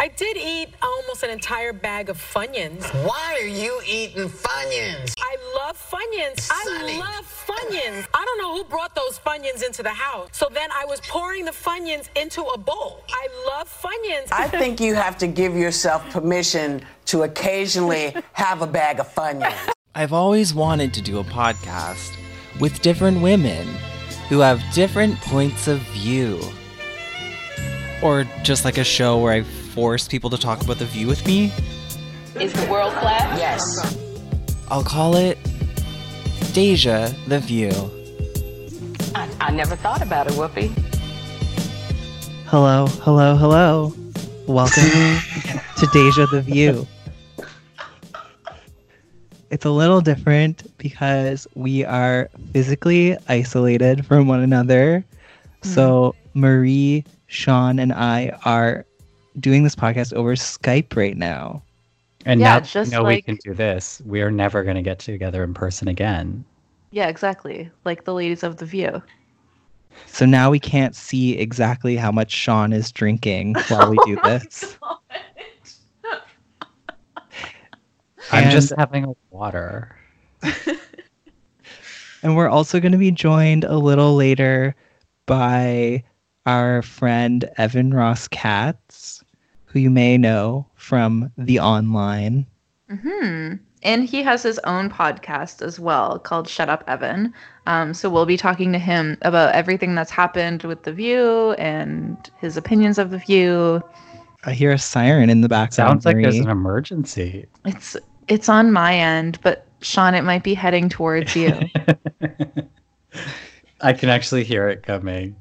I did eat almost an entire bag of Funyuns. Why are you eating Funyuns? I love Funyuns. Sonny. I love Funyuns. I don't know who brought those Funyuns into the house. So then I was pouring the Funyuns into a bowl. I love Funyuns. I think you have to give yourself permission to occasionally have a bag of Funyuns. I've always wanted to do a podcast with different women who have different points of view. Or just like a show where I force people to talk about the view with me. Is the world flat? Yes. I'll call it Deja the View. I, I never thought about it, Whoopi. Hello, hello, hello. Welcome to Deja the View. It's a little different because we are physically isolated from one another. So, mm-hmm. Marie, Sean, and I are doing this podcast over Skype right now. And Yeah, now just that we know like- we can do this. We are never going to get together in person again. Yeah, exactly. Like the ladies of the View. So now we can't see exactly how much Sean is drinking while we do oh this. I'm just having a water. And we're also going to be joined a little later by our friend Evan Ross Katz, who you may know from the online. Hmm. And he has his own podcast as well called Shut Up Evan. Um, so we'll be talking to him about everything that's happened with the View and his opinions of the View. I hear a siren in the background. Sounds like there's an emergency. It's it's on my end, but Sean, it might be heading towards you. I can actually hear it coming.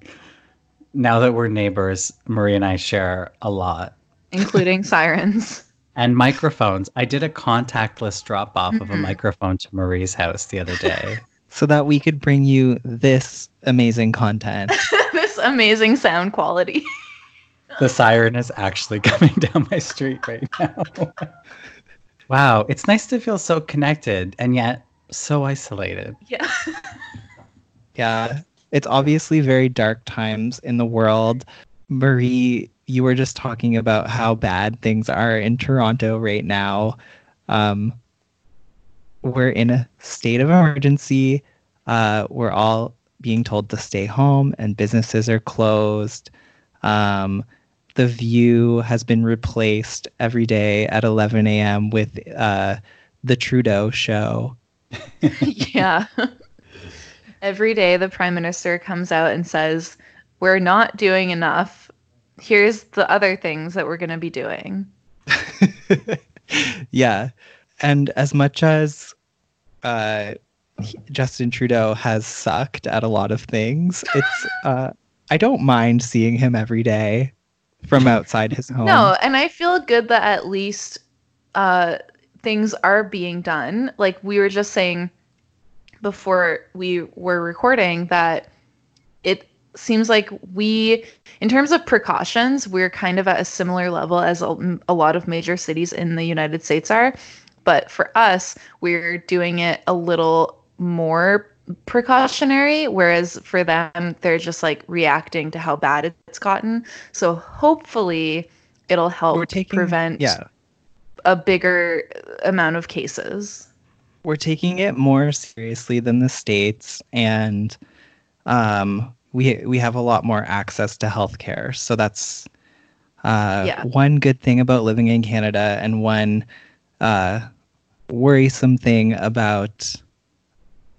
Now that we're neighbors, Marie and I share a lot. Including sirens. And microphones. I did a contactless drop off of a Mhm. microphone to Marie's house the other day. so that we could bring you this amazing content. this amazing sound quality. the siren is actually coming down my street right now. wow, it's nice to feel so connected and yet so isolated. Yeah. yeah, it's obviously very dark times in the world. Marie, you were just talking about how bad things are in Toronto right now. Um, we're in a state of emergency. Uh, we're all being told to stay home, and businesses are closed. Um, the View has been replaced every day at 11 a.m. with uh, the Trudeau Show. yeah. Every day, the prime minister comes out and says, We're not doing enough. Here's the other things that we're going to be doing. yeah, and as much as uh, Justin Trudeau has sucked at a lot of things, it's uh, I don't mind seeing him every day from outside his home. No, and I feel good that at least uh, things are being done. Like we were just saying before we were recording that it seems like we, in terms of precautions, we're kind of at a similar level as a, a lot of major cities in the United States are. But for us, we're doing it a little more precautionary, whereas for them, they're just like reacting to how bad it's gotten. So hopefully, it'll help taking- prevent yeah. a bigger amount of cases. we're taking it more seriously than the states and um, we we have a lot more access to healthcare so that's uh, Yeah. one good thing about living in canada and one uh, worrisome thing about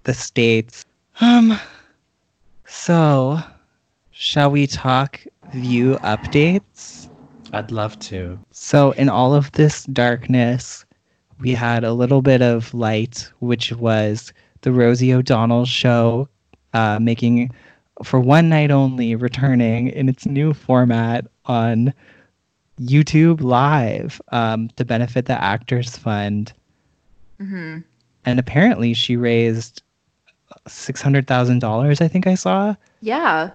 the states um so shall we talk view updates I'd love to. so, in all of this darkness, we had a little bit of light, which was the Rosie O'Donnell show, uh, making for one night only, returning in its new format on YouTube Live um, to benefit the Actors Fund. hmm And apparently, she raised $600,000, I think I saw. Yeah.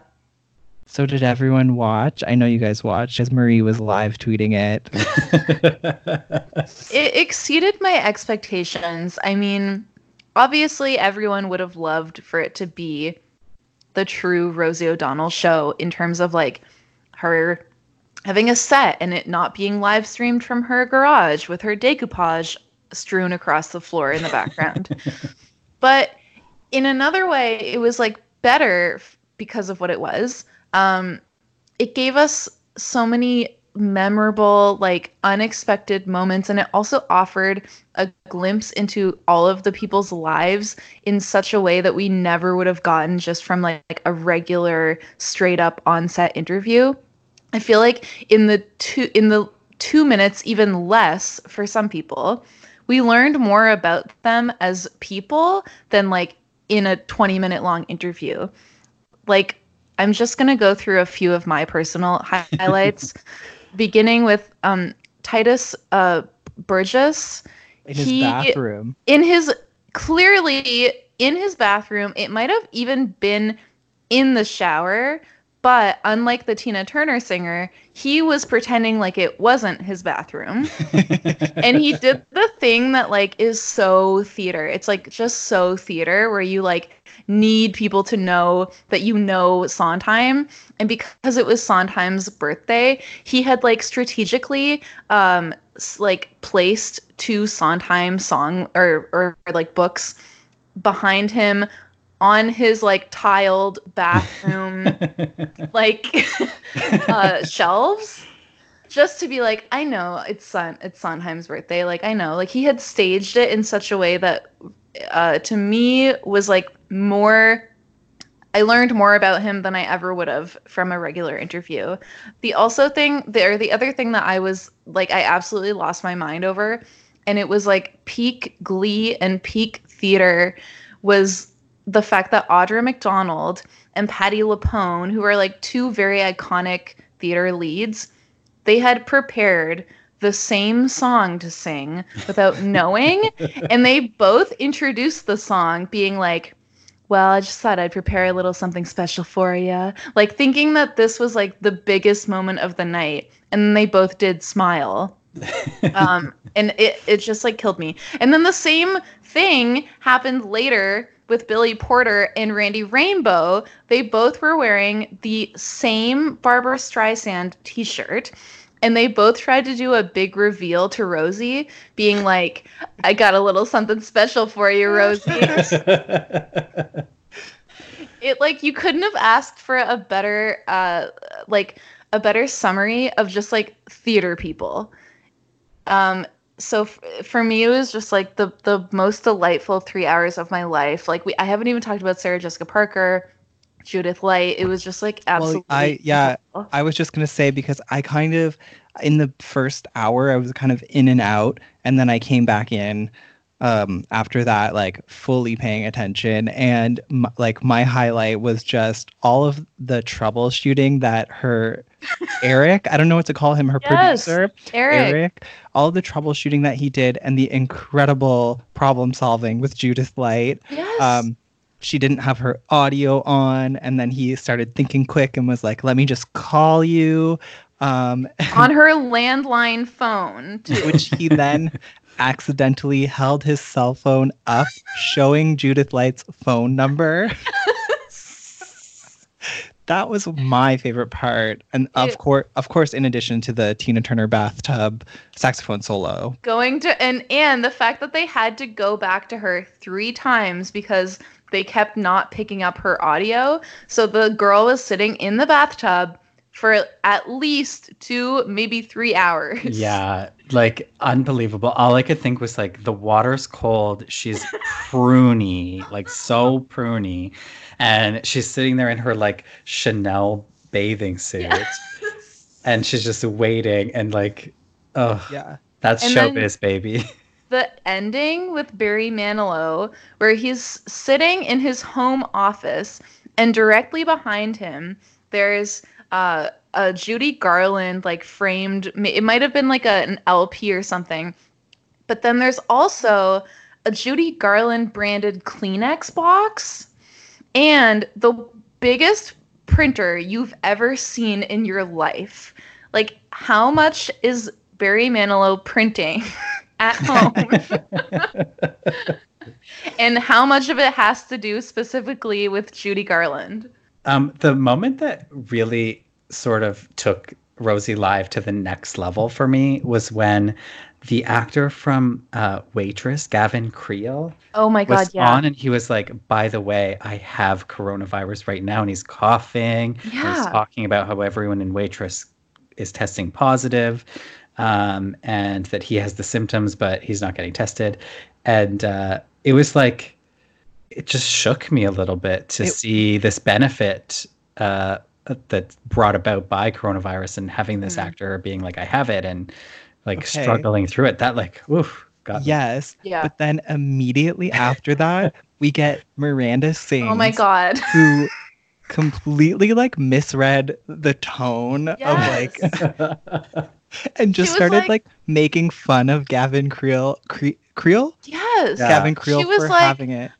So, did everyone watch? I know you guys watched as Marie was live tweeting it. It exceeded my expectations. I mean, obviously, everyone would have loved for it to be the true Rosie O'Donnell show in terms of like her having a set and it not being live streamed from her garage with her decoupage strewn across the floor in the background. but in another way, it was like better because of what it was. Um, it gave us so many memorable, like unexpected moments, and it also offered a glimpse into all of the people's lives in such a way that we never would have gotten just from like a regular, straight up on set interview. I feel like in the two in the two minutes, even less for some people, we learned more about them as people than like in a 20 minute long interview. Like I'm just gonna go through a few of my personal highlights, beginning with um, Tituss uh, Burgess. In his He- bathroom. In his clearly in his bathroom, it might have even been in the shower, but unlike the Tina Turner singer, he was pretending like it wasn't his bathroom. and he did the thing that like is so theater. It's like just so theater where you like need people to know that you know Sondheim. And because it was Sondheim's birthday, he had like strategically um like placed two Sondheim song or or like books behind him on his like tiled bathroom like uh shelves just to be like i know it's son it's sondheim's birthday like i know like he had staged it in such a way that uh to me was like more I learned more about him than I ever would have from a regular interview. The also thing there, the other thing that I was like, I absolutely lost my mind over, and it was like peak glee and peak theater was the fact that Audra McDonald and Patti LuPone, who are like two very iconic theater leads, they had prepared the same song to sing without knowing, and they both introduced the song being like, well, I just thought I'd prepare a little something special for you. Like thinking that this was like the biggest moment of the night. And then they both did smile. um, and it, it just like killed me. And then the same thing happened later with Billy Porter and Randy Rainbow. They both were wearing the same Barbra Streisand t shirt. And they both tried to do a big reveal to Rosie, being like, I got a little something special for you, Rosie. it like you couldn't have asked for a better uh like a better summary of just like theater people. Um so f- for me it was just like the the most delightful three hours of my life. Like we i haven't even talked about sarah jessica parker judith light it was just like absolutely Well, I yeah, incredible. I was just gonna say because I kind of in the first hour I was kind of in and out, and then I came back in um after that like fully paying attention and m- like my highlight was just all of the troubleshooting that her Eric I don't know what to call him her Yes, producer Eric. all the troubleshooting that he did and the incredible problem solving with Judith Light yes um she didn't have her audio on and then he started thinking quick and was like let me just call you. Um on her landline phone too. which he then accidentally held his cell phone up showing judith light's phone number. That was my favorite part. And of course of course in addition to the tina turner bathtub saxophone solo. Going to and and the fact that they had to go back to her three times because they kept not picking up her audio so the girl was sitting in the bathtub for at least two maybe three hours Yeah, like unbelievable. All I could think was like the water's cold. She's pruny, like so pruny, and she's sitting there in her like Chanel bathing suit, and she's just waiting and like, oh, yeah that's And then- showbiz, baby. the ending with Barry Manilow, where he's sitting in his home office, and directly behind him, there's uh, a Judy Garland like framed. It might have been like a, an LP or something, but then there's also a Judy Garland branded Kleenex box, and the biggest printer you've ever seen in your life. Like, how much is Barry Manilow printing at home? and how much of it has to do specifically with Judy Garland? Um, the moment that really sort of took Rosie Live to the next level for me was when the actor from uh, Waitress, Gavin Creel, Oh my god, was yeah. on and he was like, by the way, I have coronavirus right now. And he's coughing. and Yeah. he's talking about how everyone in Waitress is testing positive, um, and that he has the symptoms, but he's not getting tested. And uh, it was like, it just shook me a little bit to It- see this benefit uh, that's brought about by coronavirus and having this actor being like, I have it and like Okay. struggling through it. That like, oof, got me. Yes. Yeah. But then immediately after that, we get Miranda sings. Oh my god. Who completely like misread the tone of like and just started like- like, making fun of Gavin Creel Cre- Creel? Yes. Yeah. Gavin Creel She was for like- having it.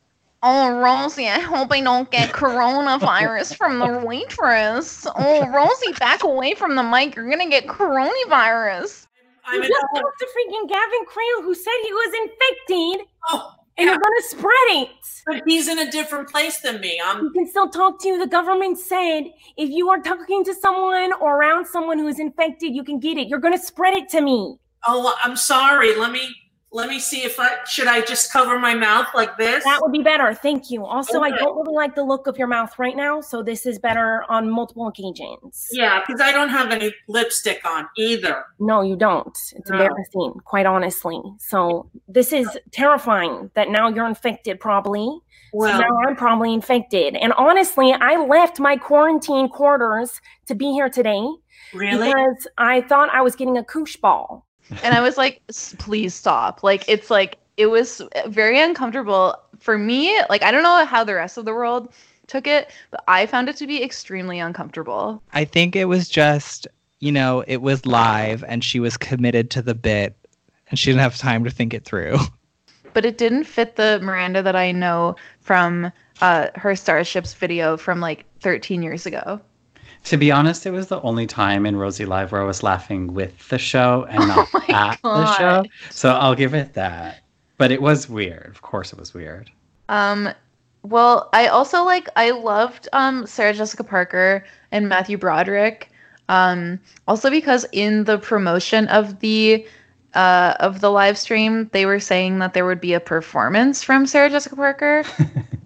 Oh, Rosie, I hope I don't get coronavirus from the waitress. Oh, Rosie, back away from the mic. You're gonna get coronavirus. I'm You just talked to freaking Gavin Creel who said he was infected oh, and you're gonna spread it. but he's in a different place than me. I'm You can still talk to you. The government said if you are talking to someone or around someone who is infected, you can get it. You're gonna spread it to me. oh, I'm sorry. Let me let me see if I should I just cover my mouth like this. That would be better. Thank you. Also, I don't really like the look of your mouth right now, so this is better on multiple occasions. yeah, because I don't have any lipstick on either. No, you don't. It's No. embarrassing, quite honestly. So this is terrifying that now you're infected, probably. So now I'm probably infected. And honestly, I left my quarantine quarters to be here today really? because I thought I was getting a koosh ball. And I was like, please stop. Like, it's like, it was very uncomfortable for me. Like, I don't know how the rest of the world took it, but I found it to be extremely uncomfortable. I think it was just, you know, it was live and she was committed to the bit and she didn't have time to think it through. But it didn't fit the Miranda that I know from uh, her Starships video from like 13 years ago. To be honest, it was the only time in Rosie Live where I was laughing with the show and not Oh at the show. So I'll give it that. But it was weird. Of course, it was weird. Um, well, I also like I loved um Sarah Jessica Parker and Matthew Broderick. Um, also because in the promotion of the uh of the live stream, they were saying that there would be a performance from Sarah Jessica Parker.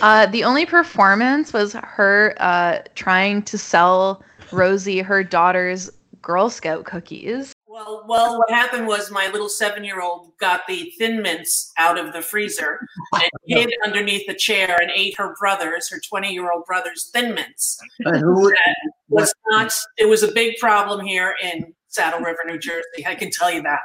uh, the only performance was her uh trying to sell Rosie her daughter's Girl Scout cookies. Well, well, what happened was my little seven-year-old got the Thin Mints out of the freezer and hid underneath the chair and ate her brother's, her twenty-year-old brother's Thin Mints. Who- was not. It was a big problem here in Saddle River, New Jersey. I can tell you that.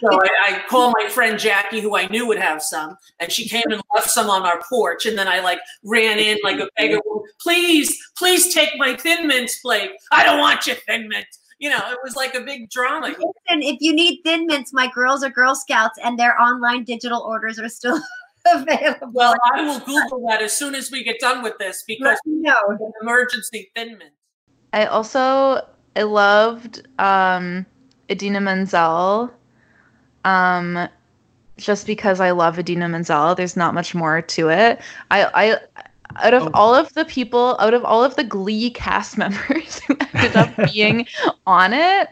So I, I called my friend Jackie, who I knew would have some, and she came and left some on our porch. And then I like ran in like a beggar. Please, please take my Thin Mints, Blake. I don't want your Thin Mints. You know, it was like a big drama. Listen, if you need Thin Mints, my girls are Girl Scouts, and their online digital orders are still available. Well, I will Google that as soon as we get done with this because Let me know. an emergency Thin Mints. I also I loved um Idina Menzel. Um just because I love Idina Menzel, there's not much more to it. I I out of Oh. all of the people, out of all of the Glee cast members who ended up being on it,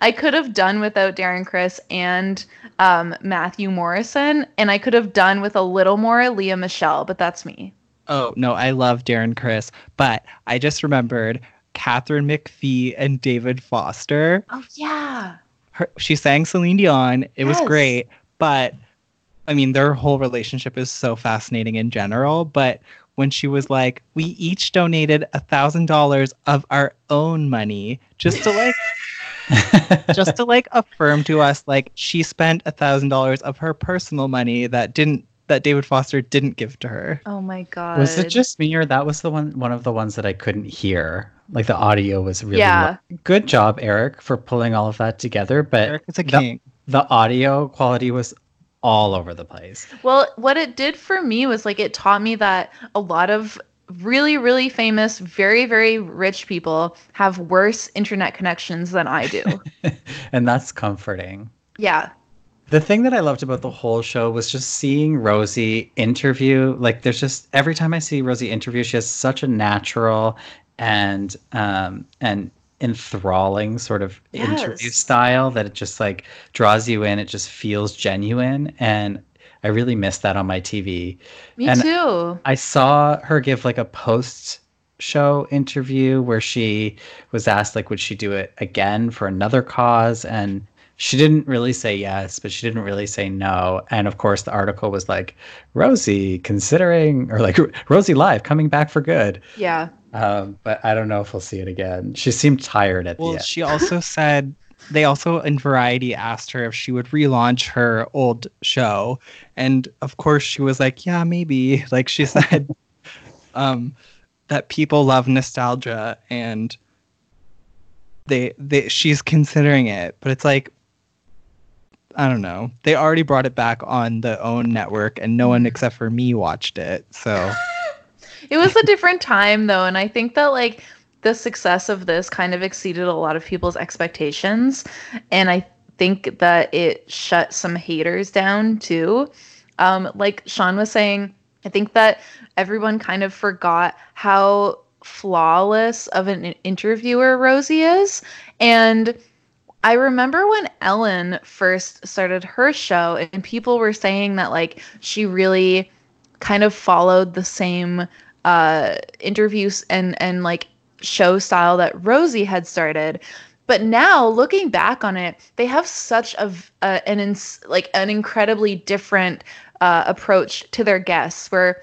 I could have done without Darren Criss and um, Matthew Morrison, and I could have done with a little more Lea Michele, but that's me. Oh, no, I love Darren Criss, but I just remembered Katharine McPhee and David Foster. Oh yeah. Her, she sang Celine Dion. It was great, but I mean, their whole relationship is so fascinating in general. But when she was like, we each donated a thousand dollars of our own money just to like just to like affirm to us like she spent a thousand dollars of her personal money that didn't that David Foster didn't give to her. Oh my god. Was it just me or that was the one one of the ones that I couldn't hear? Like the audio was really Yeah. low. good job, Eric, for pulling all of that together. But Eric is a the- king. the audio quality was all over the place. Well, what it did for me was like it taught me that a lot of really, really famous, very, very rich people have worse internet connections than I do. And that's comforting. yeah. The thing that I loved about the whole show was just seeing Rosie interview. Like, there's just every time I see Rosie interview, she has such a natural and um, and enthralling sort of interview style that it just like draws you in. It just feels genuine. And I really miss that on my TV. Me And too. I saw her give like a post show interview where she was asked like would she do it again for another cause and she didn't really say yes but she didn't really say no and of course the article was like rosie considering or like rosie live coming back for good Yeah. Um, but i don't know if we'll see it again she seemed tired at Well, the end she also said they also in Variety asked her if she would relaunch her old show, and of course she was like, "Yeah, maybe." Like she said, um, that people love nostalgia, and they they she's considering it, but it's like. I don't know. They already brought it back on the own network, and no one except for me watched it. So It was a different time though, and I think that like the success of this kind of exceeded a lot of people's expectations, and I think that it shut some haters down too. Um, like Sean was saying, I think that everyone kind of forgot how flawless of an interviewer Rosie is, and I remember when Ellen first started her show, and people were saying that like she really kind of followed the same uh interviews and and like show style that Rosie had started. But now looking back on it, they have such a uh, an ins- like an incredibly different uh, approach to their guests where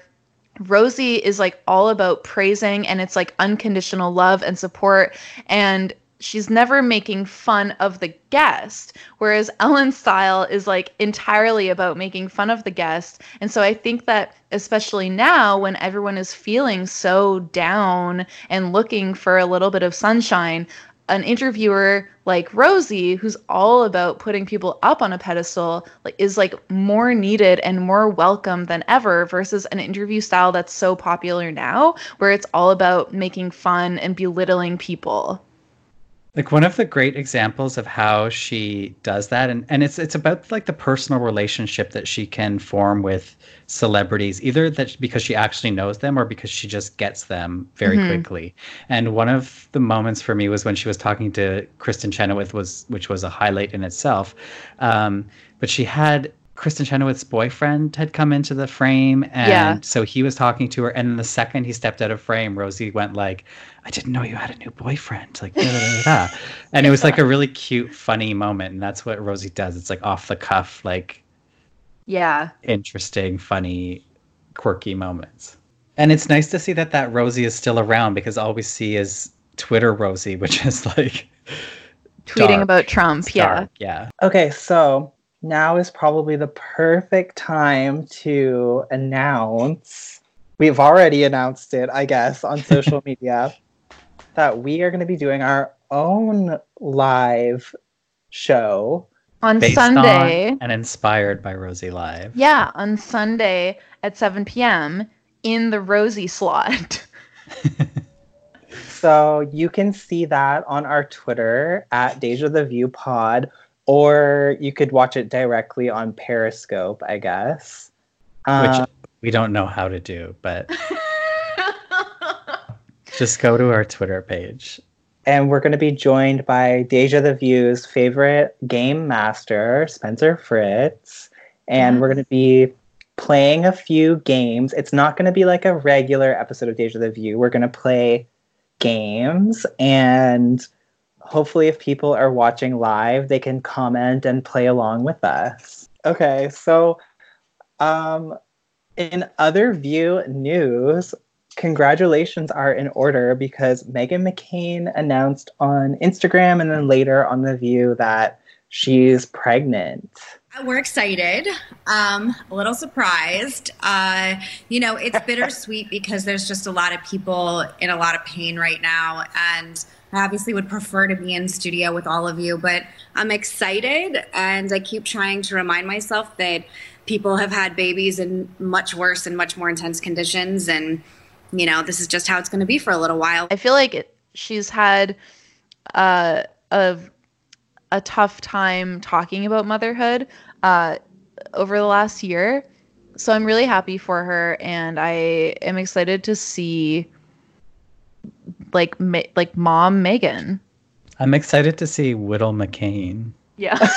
Rosie is like all about praising and it's like unconditional love and support and she's never making fun of the guest whereas Ellen's style is like entirely about making fun of the guest and so I think that especially now when everyone is feeling so down and looking for a little bit of sunshine an interviewer like Rosie, who's all about putting people up on a pedestal, like is like more needed and more welcome than ever versus an interview style that's so popular now, where it's all about making fun and belittling people. Like one of the great examples of how she does that and, and it's it's about like the personal relationship that she can form with celebrities either that because she actually knows them or because she just gets them very Mhm. quickly and one of the moments for me was when she was talking to kristin chenoweth was which was a highlight in itself um, but she had Kristin Chenoweth's boyfriend had come into the frame, and Yeah. so he was talking to her. And the second he stepped out of frame, Rosie went like, "I didn't know you had a new boyfriend." Like, da, da, da, da. and it was like a really cute, funny moment. And that's what Rosie does. It's like off the cuff, like Yeah. interesting, funny, quirky moments. And it's nice to see that that Rosie is still around because all we see is Twitter Rosie, which is like Tweeting dark. about Trump. It's Yeah. dark, yeah. Okay, so now is probably the perfect time to announce. We've already announced it, I guess, on social media that we are going to be doing our own live show On Based Sunday. on and inspired by Rosie Live. Yeah, on Sunday at 7 p.m. in the Rosie slot. So you can see that on our Twitter at Deja the View Pod, or you could watch it directly on Periscope, I guess. which Uh, we don't know how to do, but just go to our Twitter page. and we're going to be joined by Deja the View's favorite game master, Spencer Fritz. And we're going to be playing a few games. It's not going to be like a regular episode of Deja the View. We're going to play games. And hopefully, if people are watching live, they can comment and play along with us. Okay, so um, in other View news, congratulations are in order because Meghan McCain announced on Instagram and then later on The View that she's pregnant. We're excited, um, a little surprised. Uh, you know, it's bittersweet because there's just a lot of people in a lot of pain right now, and I obviously would prefer to be in studio with all of you, but I'm excited, and I keep trying to remind myself that people have had babies in much worse and much more intense conditions, and you know, this is just how it's going to be for a little while. I feel like she's had uh, a a tough time talking about motherhood uh, over the last year. So I'm really happy for her, and I am excited to see like ma- like mom Meghan. I'm excited to see Whittle McCain. Yeah.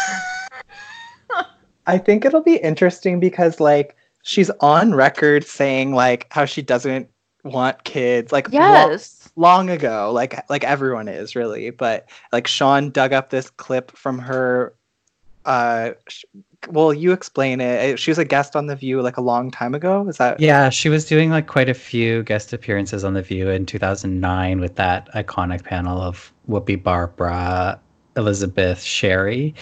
I think it'll be interesting because like she's on record saying like how she doesn't want kids like lo- Yes. long ago like like everyone is really but like Sean dug up this clip from her uh sh- well you explain it she was a guest on the view like a long time ago is that Yeah, she was doing like quite a few guest appearances on The View in 2009 with that iconic panel of Whoopi, Barbara, Elizabeth, Sherri.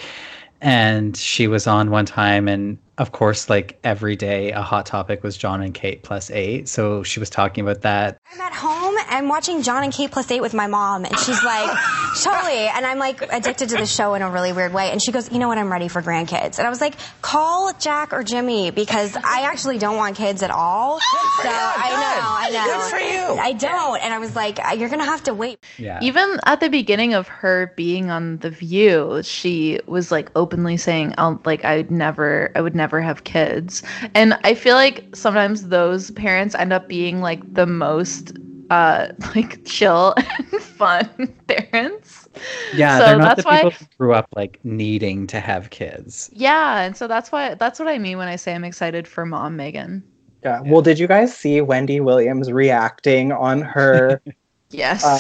And she was on one time, and of course, like every day, a hot topic was Jon and Kate plus eight. So she was talking about that. I'm at home and watching Jon and Kate plus eight with my mom, and she's like, totally. And I'm like addicted to the show in a really weird way. And she goes, you know what? I'm ready for grandkids. And I was like, call Jack or Jimmy because I actually don't want kids at all. Oh so I know, I know. Good for you. I don't. And I was like, uh, you're gonna have to wait. Yeah. Even at the beginning of her being on The View, she was like openly saying, "I'll like I'd never, I would never have kids." And I feel like sometimes those parents end up being like the most uh like chill and fun parents. Yeah, So they're not that's the people why- who grew up like needing to have kids. Yeah, and so that's why that's what I mean when I say I'm excited for mom Meghan. yeah well did you guys see Wendy Williams reacting on her Yes. Uh,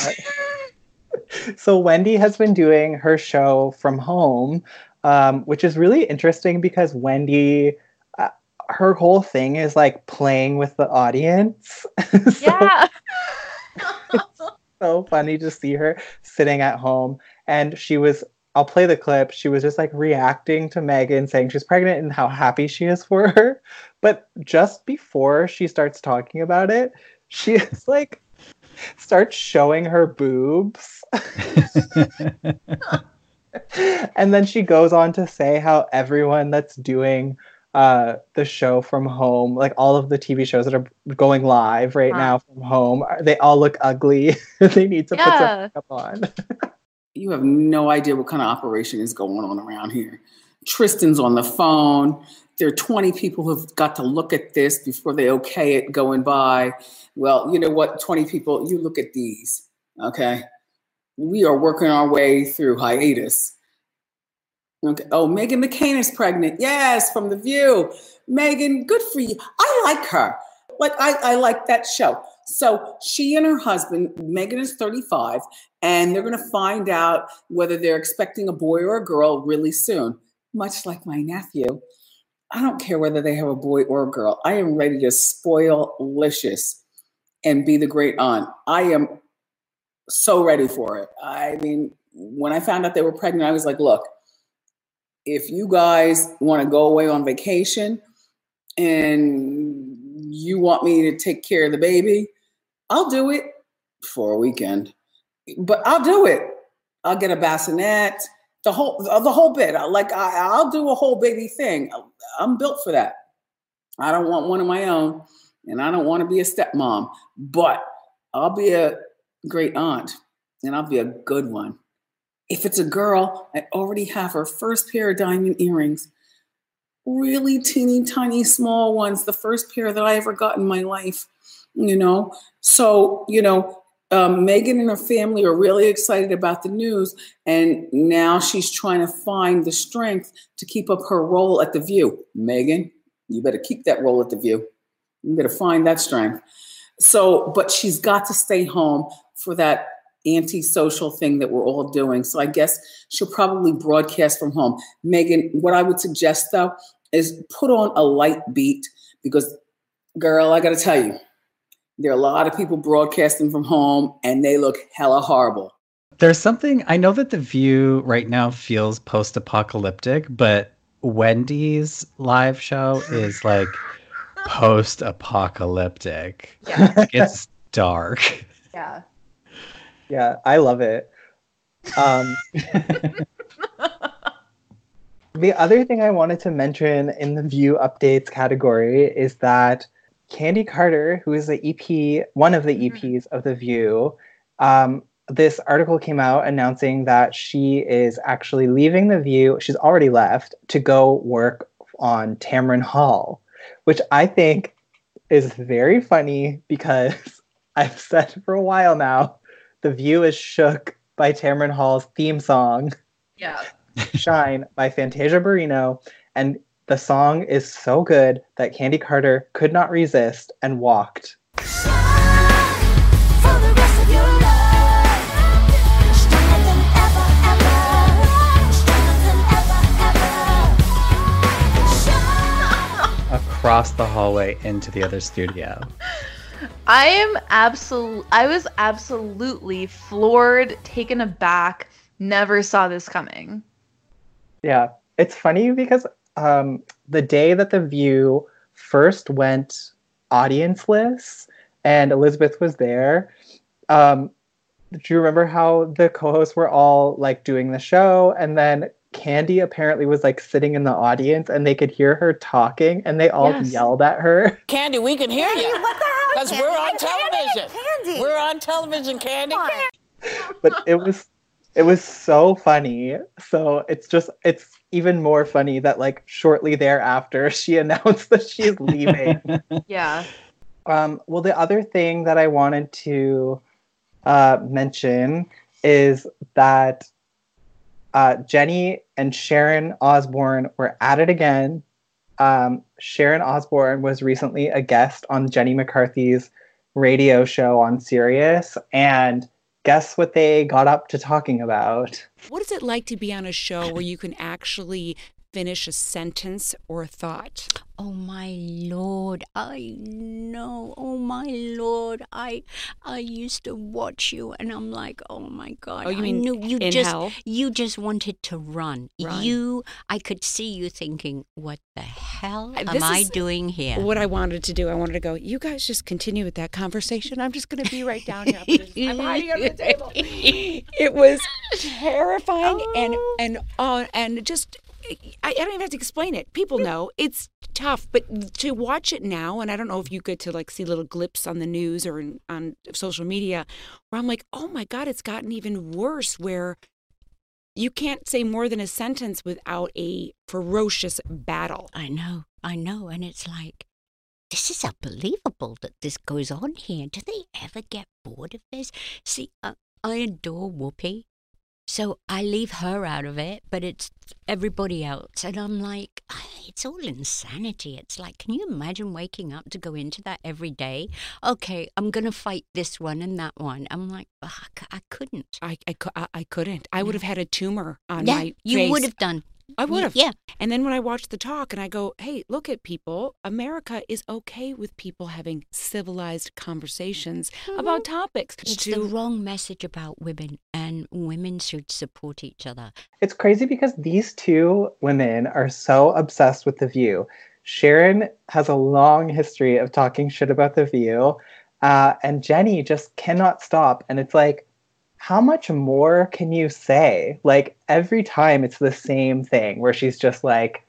so Wendy has been doing her show from home, um, which is really interesting because Wendy, her whole thing is like playing with the audience. yeah. so funny to see her sitting at home, and she was. I'll play the clip. She was just like reacting to Meghan, saying she's pregnant and how happy she is for her. But just before she starts talking about it, she is like starts showing her boobs. and then she goes on to say how everyone that's doing uh, the show from home, like all of the TV shows that are going live right Huh. now from home, they all look ugly. they need to put Yeah. some makeup on. You have no idea what kind of operation is going on around here. Tristan's on the phone. There are 20 people who've got to look at this before they okay it going by. Well, you know what? 20 people, you look at these, okay? We are working our way through hiatus. Okay. Oh, Meghan McCain is pregnant. Yes, from The View. Meghan, good for you. I like her. Like, I, I like that show. So she and her husband, Meghan is 35, and they're going to find out whether they're expecting a boy or a girl really soon. Much like my nephew. I don't care whether they have a boy or a girl. I am ready to spoil licious and be the great aunt. I am so ready for it. I mean, when I found out they were pregnant, I was like, look, if you guys want to go away on vacation and you want me to take care of the baby, I'll do it for a weekend. But I'll do it. I'll get a bassinet, the whole uh, the whole bit. Like I, I'll do a whole baby thing. I'm built for that. I don't want one of my own, and I don't want to be a stepmom. But I'll be a great aunt, and I'll be a good one. If it's a girl, I already have her first pair of diamond earrings. Really teeny tiny small ones, the first pair that I ever got in my life, you know. So, you know, um, Meghan and her family are really excited about the news, and now she's trying to find the strength to keep up her role at the View. Meghan, you better keep that role at the View. You better find that strength. So, but she's got to stay home for that antisocial thing that we're all doing. So I guess she'll probably broadcast from home. Meghan, what I would suggest though is put on a light beat because, girl, I got to tell you, there are a lot of people broadcasting from home and they look hella horrible. There's something I know that the view right now feels post-apocalyptic, but Wendy's live show is like post-apocalyptic. Yeah. It's dark. Yeah. Yeah, I love it. Um, the other thing I wanted to mention in the view updates category is that Candi Carter, who is the EP, one of the EPs of the View, um, this article came out announcing that she is actually leaving the View. She's already left to go work on Tamron Hall, which I think is very funny because I've said for a while now the View is shook by Tamron Hall's theme song, Yeah. Shine by Fantasia Barrino. And the song is so good that Candi Carter could not resist and walked. Across the hallway into the other studio. I am absolute. I was absolutely floored, taken aback. Never saw this coming. Yeah, it's funny because um, the day that The View first went audienceless and Elizabeth was there, um, do you remember how the co-hosts were all like doing the show and then Candi apparently was like sitting in the audience and they could hear her talking and they all Yes. yelled at her. Candi, we can hear you. what the hell? Because we're on television. Candi. We're on television, Candi. but it was it was so funny. So it's just it's even more funny that like shortly thereafter she announced that she's leaving. Yeah. Um, well, the other thing that I wanted to uh, mention is that uh, Jenny and Sharon Osbourne were at it again. Um, Sharon Osbourne was recently a guest on Jenny McCarthy's radio show on Sirius, and guess what they got up to talking about? What is it like to be on a show where you can actually finish a sentence or a thought? Oh my lord, I know. Oh my lord, I I used to watch you, and I'm like, oh my god. Oh, you I mean knew you in just hell? you just wanted to run. Run. You, I could see you thinking, what the hell am this I doing here? What I wanted to do, I wanted to go, you guys just continue with that conversation. I'm just going to be right down here. I'm hiding under the table. It was terrifying and and uh, and just I, I don't even have to explain it. People know it's tough, but to watch it now, and I don't know if you get to like see little glips on the news or in, on social media, where I'm like, oh my god, it's gotten even worse. Where you can't say more than a sentence without a ferocious battle. I know, I know, and it's like. This is unbelievable that this goes on here. Do they ever get bored of this? See, uh, I adore Whoopi, so I leave her out of it, but it's everybody else. And I'm like, "Ah, it's all insanity. It's like, can you imagine waking up to go into that every day? Okay, I'm going to fight this one and that one. I'm like, "Ugh, I couldn't. I, I, I, couldn't. I would have had a tumor on Yeah, my you would have done. I would have. yeah. And then when I watch the talk and I go, hey, look at people. America is okay with people having civilized conversations about topics. Mm-hmm. It's to- the wrong message about women, and women should support each other. It's crazy because these two women are so obsessed with The View. Sharon has a long history of talking shit about The View, uh, and Jenny just cannot stop. And it's like, how much more can you say? Like, every time it's the same thing where she's just like,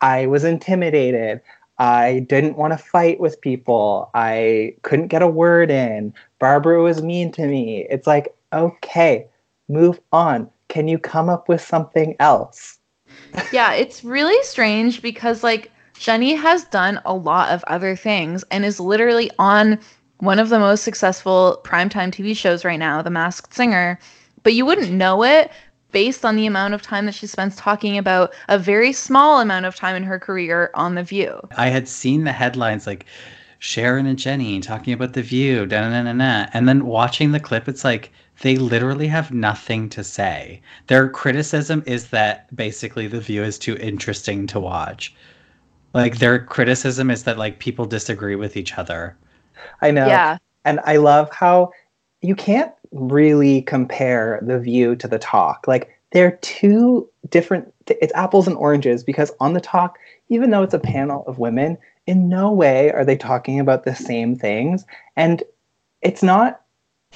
I was intimidated. I didn't want to fight with people. I couldn't get a word in. Barbara was mean to me. It's like, okay, move on. Can you come up with something else? yeah, it's really strange because like Jenny has done a lot of other things and is literally on one of the most successful primetime TV shows right now, The Masked Singer, but you wouldn't know it based on the amount of time that she spends talking about a very small amount of time in her career on The View. I had seen the headlines like Sharon and Jenny talking about the view, da na na na, and then watching the clip, it's like they literally have nothing to say. Their criticism is that basically the view is too interesting to watch. Like their criticism is that like people disagree with each other. I know. Yeah. And I love how you can't really compare the view to the talk. Like they're two different it's apples and oranges because on the talk, even though it's a panel of women, in no way are they talking about the same things. And it's not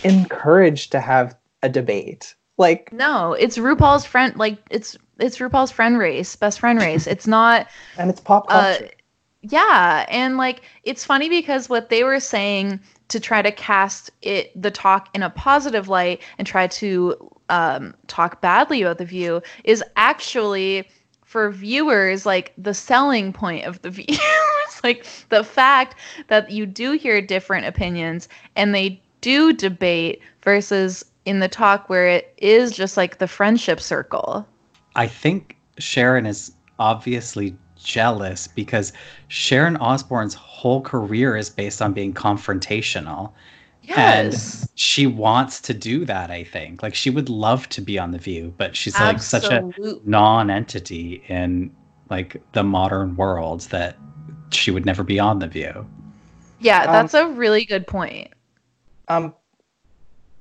encouraged to have a debate. Like No, it's RuPaul's friend like it's it's RuPaul's friend race, best friend race. It's not and it's pop uh, culture. Yeah, and like it's funny because what they were saying to try to cast it the talk in a positive light and try to um, talk badly about the view is actually for viewers like the selling point of the view it's like the fact that you do hear different opinions and they do debate versus in the talk where it is just like the friendship circle. I think Sharon is obviously jealous because Sharon Osbourne's whole career is based on being confrontational. Yes. And she wants to do that, I think. Like she would love to be on The View, but she's like such a Absolutely. non-entity in like the modern world that she would never be on The View. Yeah, Um, that's a really good point. Um,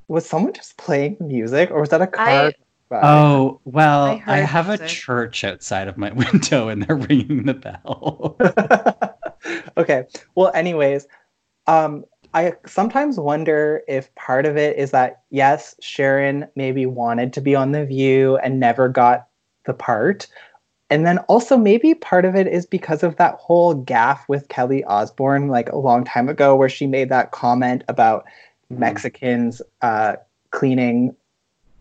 was someone just playing music, or was that a car? I- by? Oh, well, I I, have a music. church outside of my window and they're ringing the bell. okay. Well, anyways, um, I sometimes wonder if part of it is that yes, Sharon maybe wanted to be on The View and never got the part. And then also maybe part of it is because of that whole gaffe with Kelly Osbourne like a long time ago where she made that comment about Mexicans uh, cleaning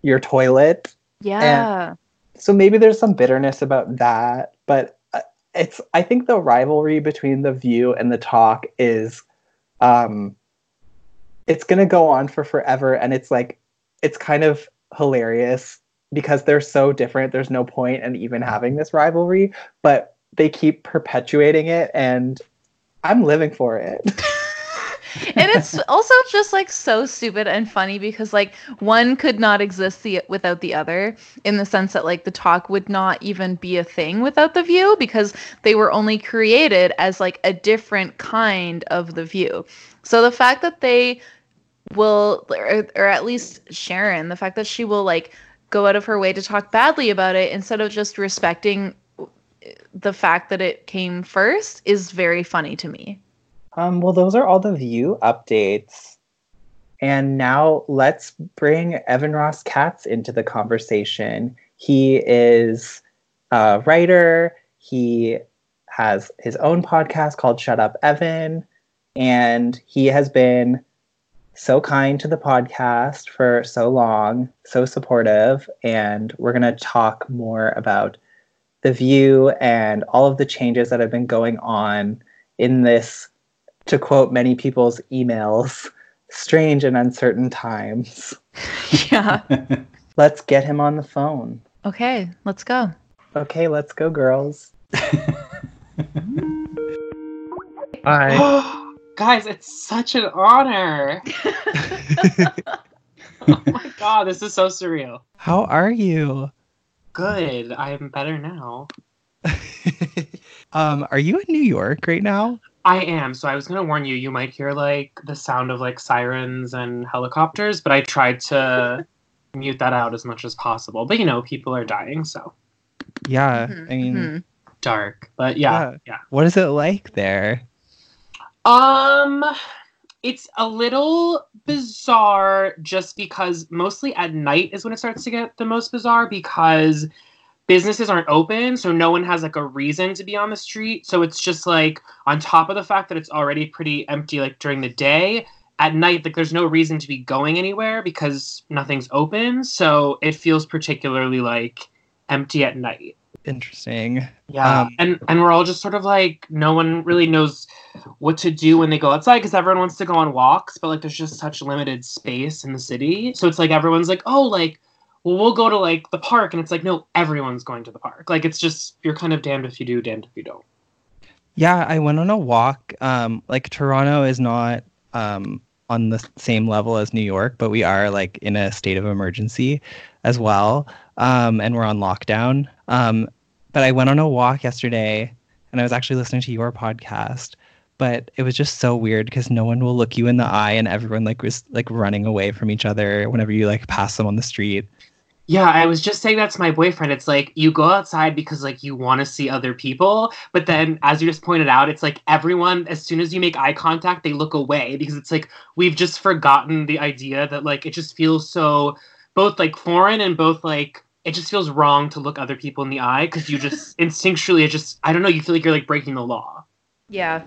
your toilet. Yeah. so maybe there's some bitterness about that but uh, it's i think the rivalry between the view and the talk is um it's going to go on for forever and it's like it's kind of hilarious because they're so different. There's no point in even having this rivalry but they keep perpetuating it and i'm living for it and it's also just like so stupid and funny because like one could not exist the, without the other in the sense that like the talk would not even be a thing without the view because they were only created as like a different kind of the view. So the fact that they will or, or at least sharon the fact that she will like go out of her way to talk badly about it instead of just respecting the fact that it came first is very funny to me Um, well, those are all the view updates. And now let's bring Evan Ross Katz into the conversation. He is a writer, he has his own podcast called Shut Up Evan, and he has been so kind to the podcast for so long, so supportive. And we're going to talk more about the view and all of the changes that have been going on in this to quote many people's emails, strange and uncertain times. yeah. Let's get him on the phone. Okay, let's go. Okay, let's go, girls. Hi. Guys, it's such an honor. oh my god, this is so surreal. How are you? Good. I'm better now. Um, are you in New York right now? I am. So I was gonna warn you, you might hear like the sound of like sirens and helicopters, but I tried to mute that out as much as possible. But you know, people are dying, so Yeah. Mm-hmm. I mean, dark. But yeah, yeah. What is it like there? Um, it's a little bizarre just because mostly at night is when it starts to get the most bizarre because businesses aren't open, so no one has like a reason to be on the street. So it's just like on top of the fact that it's already pretty empty like during the day, at night like there's no reason to be going anywhere because nothing's open. So it feels particularly like empty at night. Interesting. Yeah, Um, and and we're all just sort of like no one really knows what to do when they go outside because everyone wants to go on walks, but like there's just such limited space in the city. So it's like everyone's like, oh, like well, we'll go to like the park, and it's like no, everyone's going to the park. Like it's just you're kind of damned if you do, damned if you don't. Yeah, I went on a walk. Um, like Toronto is not um on the same level as New York, but we are like in a state of emergency as well. Um, and we're on lockdown. Um, but I went on a walk yesterday and I was actually listening to your podcast. But it was just so weird because no one will look you in the eye and everyone like was like running away from each other whenever you like pass them on the street. Yeah, I was just saying that to my boyfriend. It's like you go outside because like you want to see other people, but then as you just pointed out, it's like everyone as soon as you make eye contact, they look away because it's like we've just forgotten the idea that like it just feels so both like foreign and both like it just feels wrong to look other people in the eye because you just instinctually it just I don't know, you feel like you're like breaking the law. Yeah.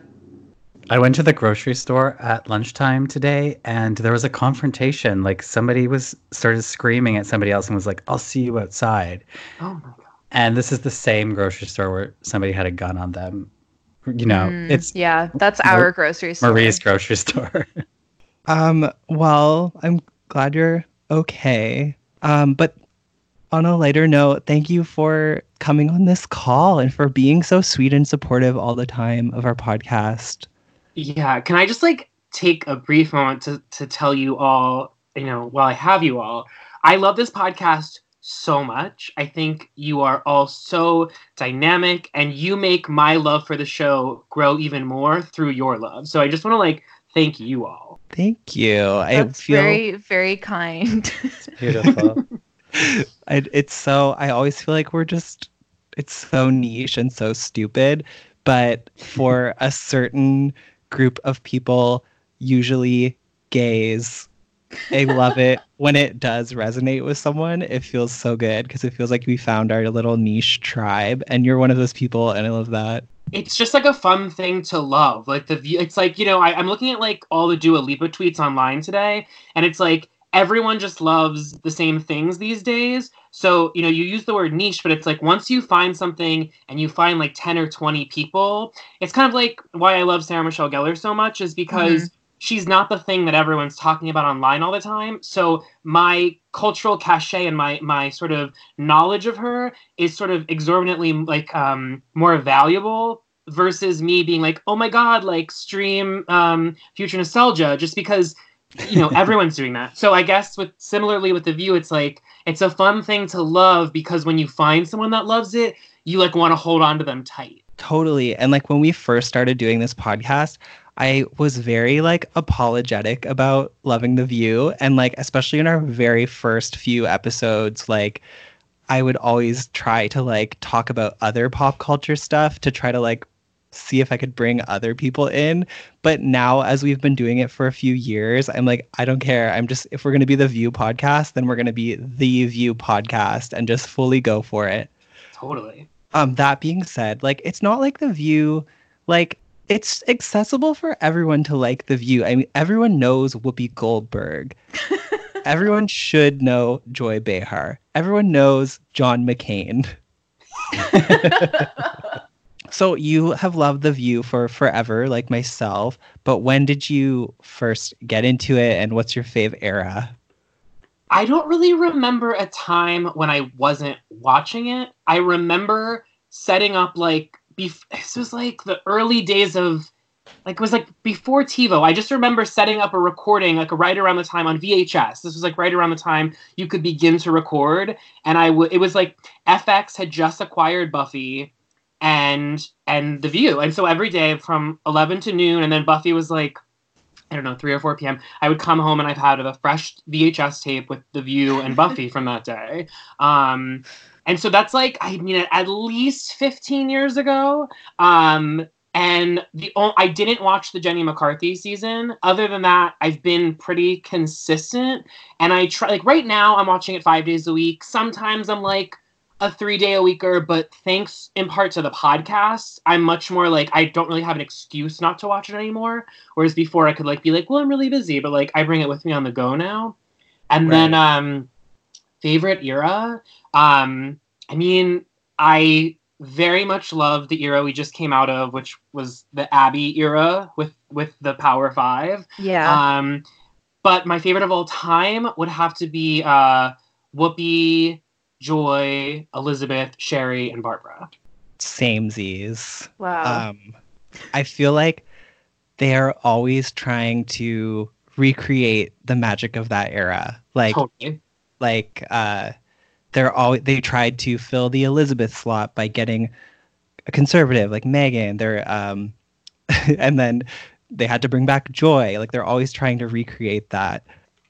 I went to the grocery store at lunchtime today and there was a confrontation. Like somebody was started screaming at somebody else and was like, I'll see you outside. Oh my god. And this is the same grocery store where somebody had a gun on them. You know, Mm, it's yeah, that's Mar- our grocery store. Marie's grocery store. Um, well, I'm glad you're okay. Um, but on a lighter note, thank you for coming on this call and for being so sweet and supportive all the time of our podcast. Yeah, can I just like take a brief moment to to tell you all, you know, while I have you all, I love this podcast so much. I think you are all so dynamic and you make my love for the show grow even more through your love. So I just want to like thank you all. Thank you. That's I feel very, very kind. Beautiful. I, it's so I always feel like we're just it's so niche and so stupid, but for a certain group of people, usually gays, I love it when it does resonate with someone. It feels so good because it feels like we found our little niche tribe, and you're one of those people, and I love that. It's just like a fun thing to love. Like the view, it's like you know, I, I'm looking at like all the Dua Lipa tweets online today, and it's like everyone just loves the same things these days. So, you know, you use the word niche, but it's like once you find something and you find like 10 or 20 people, it's kind of like why I love Sarah Michelle Gellar so much is because she's not the thing that everyone's talking about online all the time. So, my cultural cachet and my my sort of knowledge of her is sort of exorbitantly like um more valuable versus me being like, "Oh my god, like stream um future nostalgia" just because you know everyone's doing that so i guess with similarly with the view it's like it's a fun thing to love because when you find someone that loves it you like want to hold on to them tight Totally. And like when we first started doing this podcast, I was very like apologetic about loving the view. And like, especially in our very first few episodes, like I would always try to like talk about other pop culture stuff to try to like see if I could bring other people in. But now, as we've been doing it for a few years, I'm like, I don't care. I'm just, if we're going to be the View podcast, then we're going to be the View podcast and just fully go for it. totally Um, that being said, like, it's not like the View, like, it's accessible for everyone to like the View. I mean, everyone knows Whoopi Goldberg. everyone should know Joy Behar. Everyone knows John McCain. so you have loved the view for forever like myself but when did you first get into it and what's your fave era i don't really remember a time when i wasn't watching it i remember setting up like bef- this was like the early days of like it was like before TiVo. I just remember setting up a recording like right around the time on VHS. This was like right around the time you could begin to record, and I would. It was like FX had just acquired Buffy, and and The View, and so every day from eleven to noon, and then Buffy was like. I don't know, 3 or 4 p.m. I would come home and I've had a fresh VHS tape with The View and Buffy from that day. Um, and so that's like, I mean, at least 15 years ago. Um, and the I didn't watch the Jenny McCarthy season. Other than that, I've been pretty consistent. And I try like right now I'm watching it five days a week. Sometimes I'm like a three day a weeker, but thanks in part to the podcast, I'm much more like I don't really have an excuse not to watch it anymore. Whereas before I could like be like, well, I'm really busy, but like I bring it with me on the go now. And then um favorite era. Um, I mean, I very much love the era we just came out of, which was the Abby era with with the Power Five. Yeah. Um, but my favorite of all time would have to be uh, Whoopi, Joy, Elizabeth, Sherri, and Barbara. samesies Wow. um i feel like they are always trying to recreate the magic of that era like Totally. like uh they're always they tried to fill the elizabeth slot by getting a conservative like meghan they're um and then they had to bring back joy like they're always trying to recreate that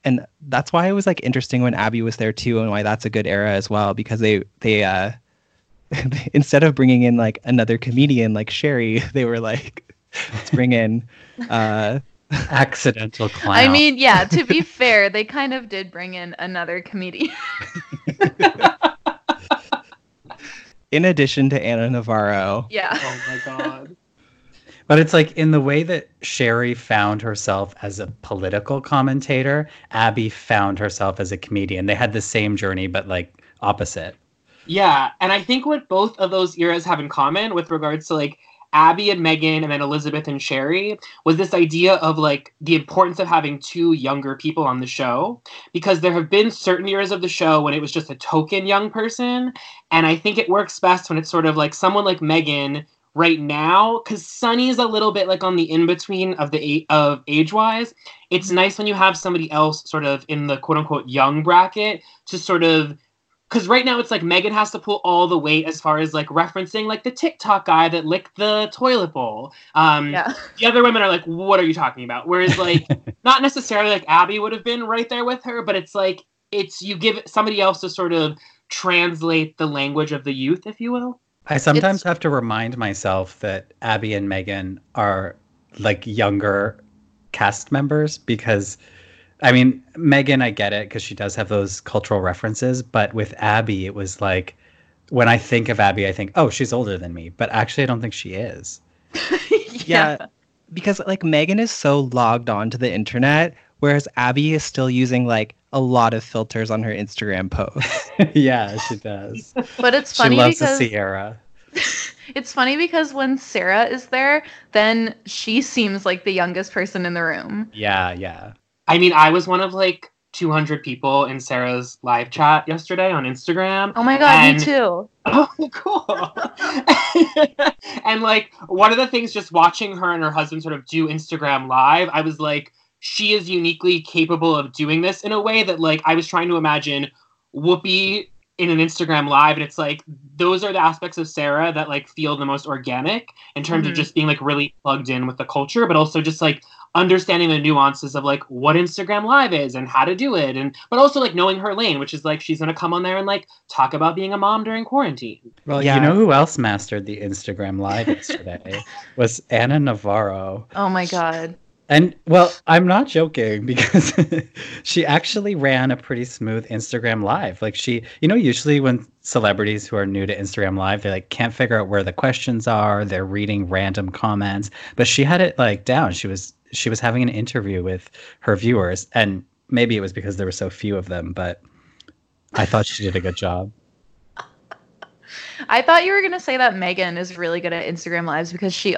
and that's why it was like interesting when abby was there too and why that's a good era as well because they they uh instead of bringing in like another comedian like sherri they were like let's bring in uh accidental clown I mean, yeah, to be fair, they kind of did bring in another comedian. in addition to ana navarro yeah. Oh my god. But it's like in the way that Sherri found herself as a political commentator, Abby found herself as a comedian. They had the same journey, but like opposite. Yeah, and I think what both of those eras have in common with regards to like Abby and Meghan and then Elizabeth and Sherri was this idea of like the importance of having two younger people on the show because there have been certain years of the show when it was just a token young person and I think it works best when it's sort of like someone like Meghan right now because Sunny is a little bit like on the in between of the of age wise. It's nice when you have somebody else sort of in the quote unquote young bracket to sort of because right now it's like Meghan has to pull all the weight as far as like referencing like the TikTok guy that licked the toilet bowl. Um, Yeah. The other women are like, "What are you talking about?" Whereas like not necessarily like Abby would have been right there with her, but it's like it's you give somebody else to sort of translate the language of the youth, if you will. I sometimes have to remind myself that Abby and Meghan are like younger cast members because I mean, Meghan, I get it because she does have those cultural references, but with Abby, it was like when I think of Abby, I think, oh, she's older than me, but actually, I don't think she is. yeah. because like Meghan is so logged on to the internet, whereas Abby is still using like a lot of filters on her Instagram posts. yeah, she does. But it's funny She loves because the Sierra. it's funny because when Sara is there, then she seems like the youngest person in the room. Yeah, yeah. I mean, I was one of like 200 people in Sara's live chat yesterday on Instagram. Oh my god, and- me too. Oh, cool. and like one of the things, just watching her and her husband sort of do Instagram live, I was like, she is uniquely capable of doing this in a way that like I was trying to imagine Whoopi in an Instagram live, and it's like those are the aspects of Sara that like feel the most organic in terms Mhm. of just being like really plugged in with the culture, but also just like understanding the nuances of like what Instagram live is and how to do it and but also like knowing her lane which is like she's going to come on there and like talk about being a mom during quarantine. Well, Yeah. you know who else mastered the Instagram live yesterday was Ana Navarro. Oh my god. And well, I'm not joking because she actually ran a pretty smooth Instagram live. Like she, you know, usually when celebrities who are new to Instagram live, they like can't figure out where the questions are, they're reading random comments, but she had it like down. She was she was having an interview with her viewers and maybe it was because there were so few of them, but I thought she did a good job. I thought you were gonna say that Meghan is really good at Instagram lives because she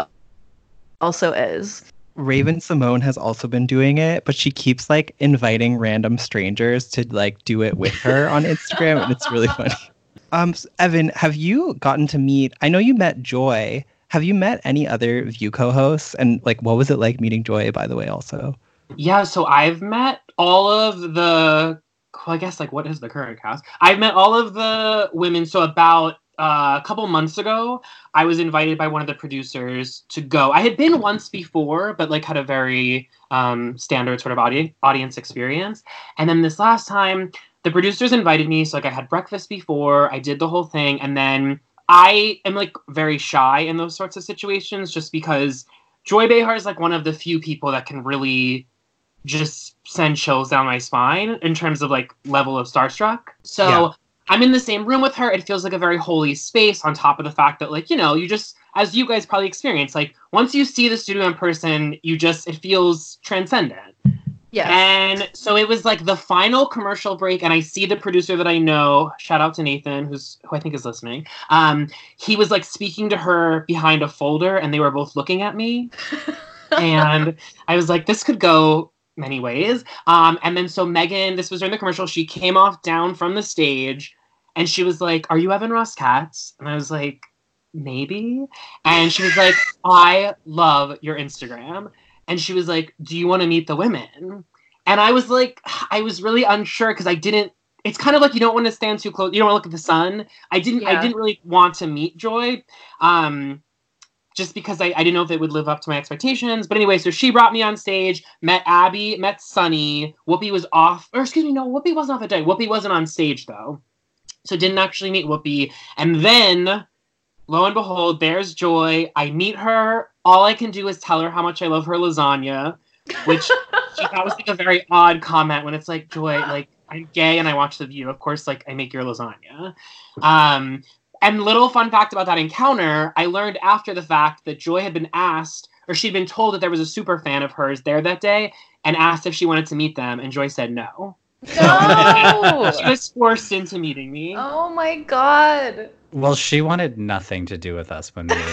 also is. Raven-Symoné has also been doing it, but she keeps like inviting random strangers to like do it with her on Instagram, and it's really funny. Um, s- Evan, have you gotten to meet? I know you met Joy. Have you met any other View co-hosts? And like, what was it like meeting Joy? By the way, also. Yeah, so I've met all of the well, I guess like what is the current cast? I've met all of the women. So about uh, a couple months ago, I was invited by one of the producers to go. I had been once before, but like had a very um, standard sort of audi- audience experience. And then this last time, the producers invited me. So like I had breakfast before, I did the whole thing, and then I am like very shy in those sorts of situations, just because Joy Behar is like one of the few people that can really just send chills down my spine in terms of like level of starstruck. So Yeah. I'm in the same room with her. It feels like a very holy space on top of the fact that like, you know, you just as you guys probably experience, like once you see the studio in person, you just it feels transcendent. Yeah. And so it was like the final commercial break, and I see the producer that I know. Shout out to Nathan, who's who I think is listening. Um, he was like speaking to her behind a folder, and they were both looking at me. and I was like, this could go many ways. Um, and then so Meghan, this was during the commercial, she came off down from the stage, and she was like, "Are you Evan Ross Katz?" And I was like, "Maybe." And she was like, "I love your Instagram." And she was like, "Do you want to meet the women?" And I was like, I was really unsure because I didn't. It's kind of like you don't want to stand too close. You don't want to look at the sun. I didn't. I didn't really want to meet Joy, um, just because I, I didn't know if it would live up to my expectations. But anyway, so she brought me on stage, met Abby, met Sunny. Whoopi was off, or excuse me, no, Whoopi wasn't off that day. Whoopi wasn't on stage though, so didn't actually meet Whoopi. And then, lo and behold, there's Joy. I meet her. All I can do is tell her how much I love her lasagna, which she thought was like a very odd comment when it's like Joy, like I'm gay and I watch The View. Of course, like I make your lasagna. Um, and little fun fact about that encounter, I learned after the fact that Joy had been asked, or she'd been told that there was a super fan of hers there that day, and asked if she wanted to meet them, and Joy said no. No. she was forced into meeting me. oh my god. Well, she wanted nothing to do with us when we were.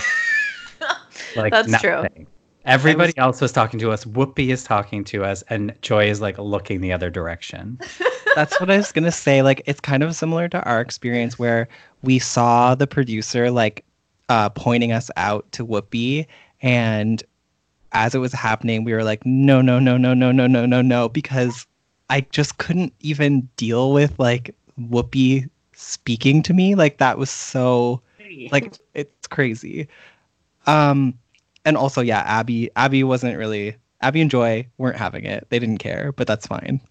Like That's true. nothing. Everybody else was talking to us. Whoopi is talking to us, and Joy is like looking the other direction. That's what I was gonna say. Like it's kind of similar to our experience where we saw the producer like uh, pointing us out to Whoopi, and as it was happening, we were like, no, no, no, no, no, no, no, no, no, because I just couldn't even deal with like Whoopi speaking to me. Like that was so like it's crazy. Um, and also yeah, Abby Abby wasn't really Abby and Joy weren't having it. They didn't care, but that's fine.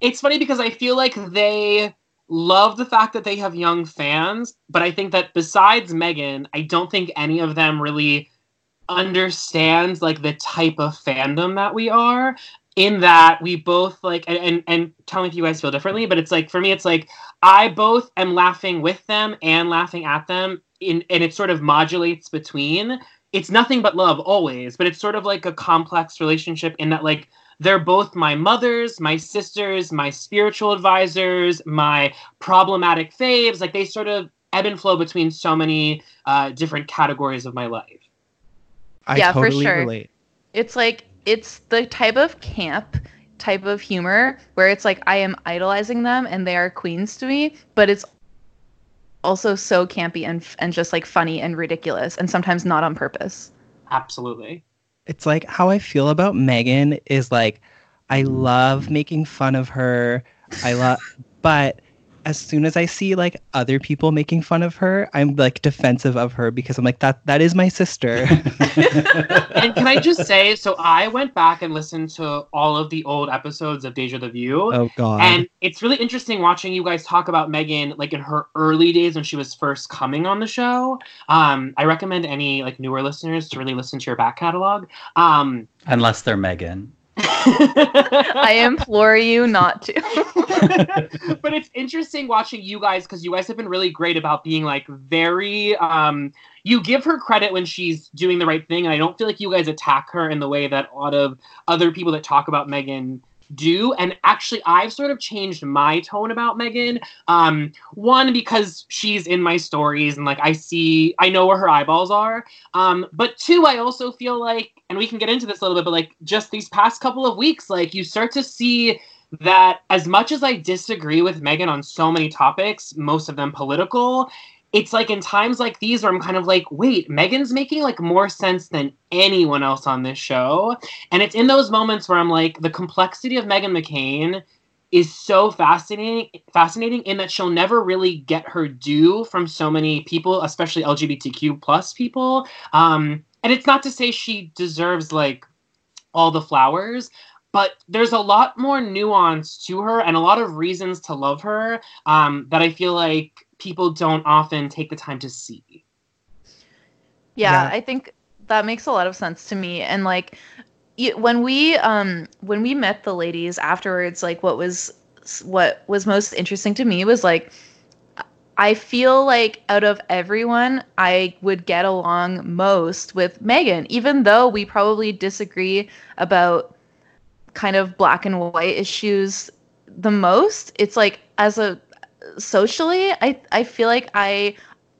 it's funny because I feel like they love the fact that they have young fans, but I think that besides Meghan, I don't think any of them really understands like the type of fandom that we are. In that we both like and, and and tell me if you guys feel differently, but it's like for me it's like I both am laughing with them and laughing at them in and it sort of modulates between it's nothing but love always, but it's sort of like a complex relationship in that like they're both my mothers, my sisters, my spiritual advisors, my problematic faves. Like they sort of ebb and flow between so many uh, different categories of my life. I yeah, totally for sure. relate. It's like it's the type of camp type of humor where it's like I am idolizing them and they are queens to me, but it's also so campy and and just like funny and ridiculous and sometimes not on purpose. Absolutely. It's like how I feel about Meghan is like I love making fun of her. I love but as soon as I see like other people making fun of her, I'm like defensive of her because I'm like that that is my sister. and can I just say, so I went back and listened to all of the old episodes of Deja the View. oh god. And it's really interesting watching you guys talk about Meghan like in her early days when she was first coming on the show. Um, I recommend any like newer listeners to really listen to your back catalog. Um, Unless they're Meghan. I implore you not to. but it's interesting watching you guys because you guys have been really great about being like very um you give her credit when she's doing the right thing and i don't feel like you guys attack her in the way that a lot of other people that talk about meghan do and actually i've sort of changed my tone about meghan um one because she's in my stories and like i see i know where her eyeballs are um but two i also feel like and we can get into this a little bit but like just these past couple of weeks like you start to see that as much as I disagree with Meghan on so many topics, most of them political, it's like in times like these where I'm kind of like, wait, Meghan's making like more sense than anyone else on this show. And it's in those moments where I'm like, the complexity of Meghan McCain is so fascinating fascinating in that she'll never really get her due from so many people, especially LGBTQ plus people. Um, and it's not to say she deserves like all the flowers, but there's a lot more nuance to her and a lot of reasons to love her um, that I feel like people don't often take the time to see. Yeah, Yeah. I think that makes a lot of sense to me. And like when we um when we met the ladies afterwards, like what was what was most interesting to me was like I feel like out of everyone, I would get along most with Meghan, even though we probably disagree about kind of black and white issues the most. It's like as a socially, I I feel like I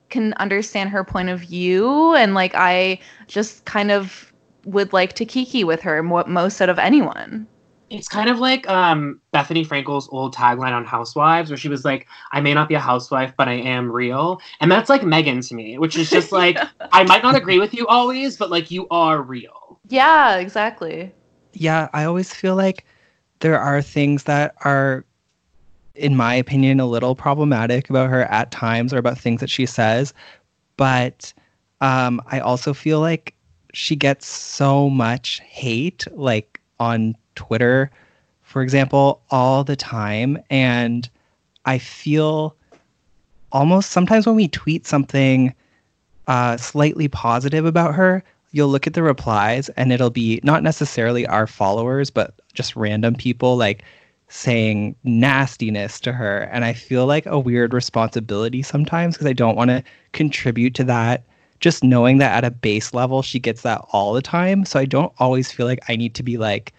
can understand her point of view and like I just kind of would like to kiki with her mo- most out of anyone. It's kind of like um, Bethenny Frankel's old tagline on Housewives, where she was like, I may not be a housewife, but I am real. And that's like Meghan to me, which is just like, I might not agree with you always, but like, you are real. Yeah, exactly. yeah, I always feel like there are things that are, in my opinion, a little problematic about her at times or about things that she says. But um, I also feel like she gets so much hate, like on Twitter, for example, all the time. And I feel almost sometimes when we tweet something uh, slightly positive about her, you'll look at the replies and it'll be not necessarily our followers, but just random people like saying nastiness to her. And I feel like a weird responsibility sometimes because I don't want to contribute to that. Just knowing that at a base level, she gets that all the time. So I don't always feel like I need to be like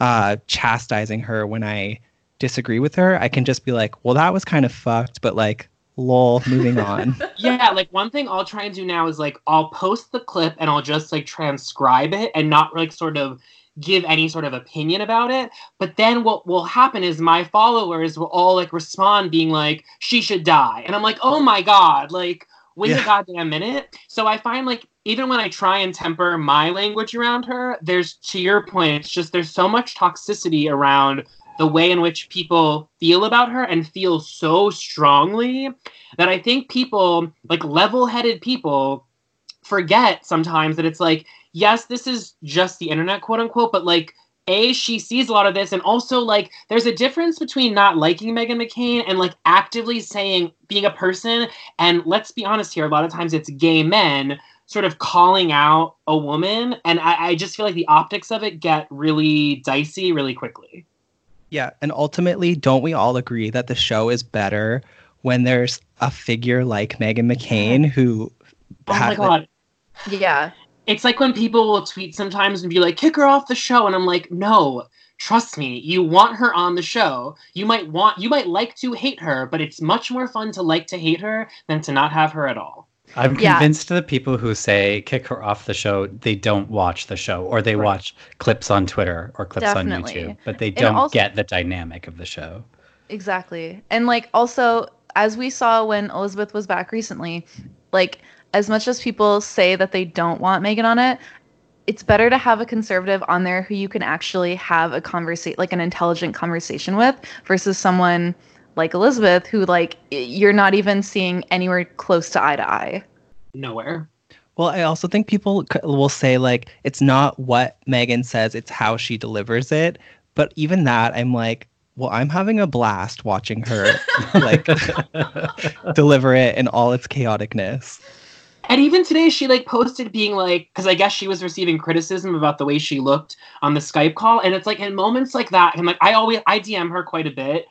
uh, chastising her when I disagree with her. I can just be like, well, that was kind of fucked, but like, Lol, moving on. yeah, like one thing I'll try and do now is like I'll post the clip and I'll just like transcribe it and not like sort of give any sort of opinion about it. But then what will happen is my followers will all like respond being like, she should die. And I'm like, oh my God, like wait Yeah. a goddamn minute. So I find like even when I try and temper my language around her, there's to your point, it's just there's so much toxicity around the way in which people feel about her and feel so strongly that I think people, like level headed people, forget sometimes that it's like, yes, this is just the internet, quote unquote, but like, A, she sees a lot of this, and also like there's a difference between not liking Meghan McCain and like actively saying being a person, and let's be honest here, a lot of times it's gay men sort of calling out a woman, and I, I just feel like the optics of it get really dicey really quickly. Yeah, and ultimately, don't we all agree that the show is better when there's a figure like Meghan McCain who Oh my has- god. Yeah. It's like when people will tweet sometimes and be like, kick her off the show. And I'm like, no, trust me, you want her on the show. You might want, you might like to hate her, but it's much more fun to like to hate her than to not have her at all. I'm Yeah. convinced the people who say kick her off the show, they don't watch the show or they watch clips on Twitter or clips on YouTube, but they don't also- get the dynamic of the show. Exactly. And like also as we saw when Elizabeth was back recently, like as much as people say that they don't want Meghan on it, it's better to have a conservative on there who you can actually have a conversation like an intelligent conversation with versus someone like Elizabeth who like you're not even seeing anywhere close to eye to eye. Nowhere. Well, I also think people will say like it's not what Meghan says, it's how she delivers it. But even that, I'm like, well, I'm having a blast watching her like deliver it in all its chaoticness. And even today, she like posted being like, because I guess she was receiving criticism about the way she looked on the Skype call, and it's like in moments like that, and like I always I DM her quite a bit,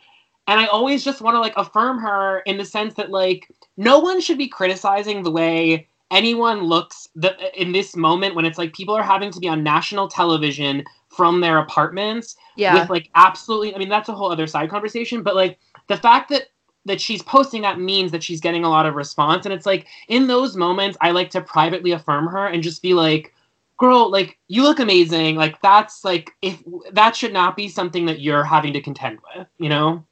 and I always just want to like affirm her in the sense that like no one should be criticizing the way anyone looks that in this moment when it's like people are having to be on national television from their apartments Yeah. with like absolutely i mean that's a whole other side conversation but like the fact that that she's posting that means that she's getting a lot of response. And it's like in those moments i like to privately affirm her and just be like girl like you look amazing. Like that's like if that should not be something that you're having to contend with you know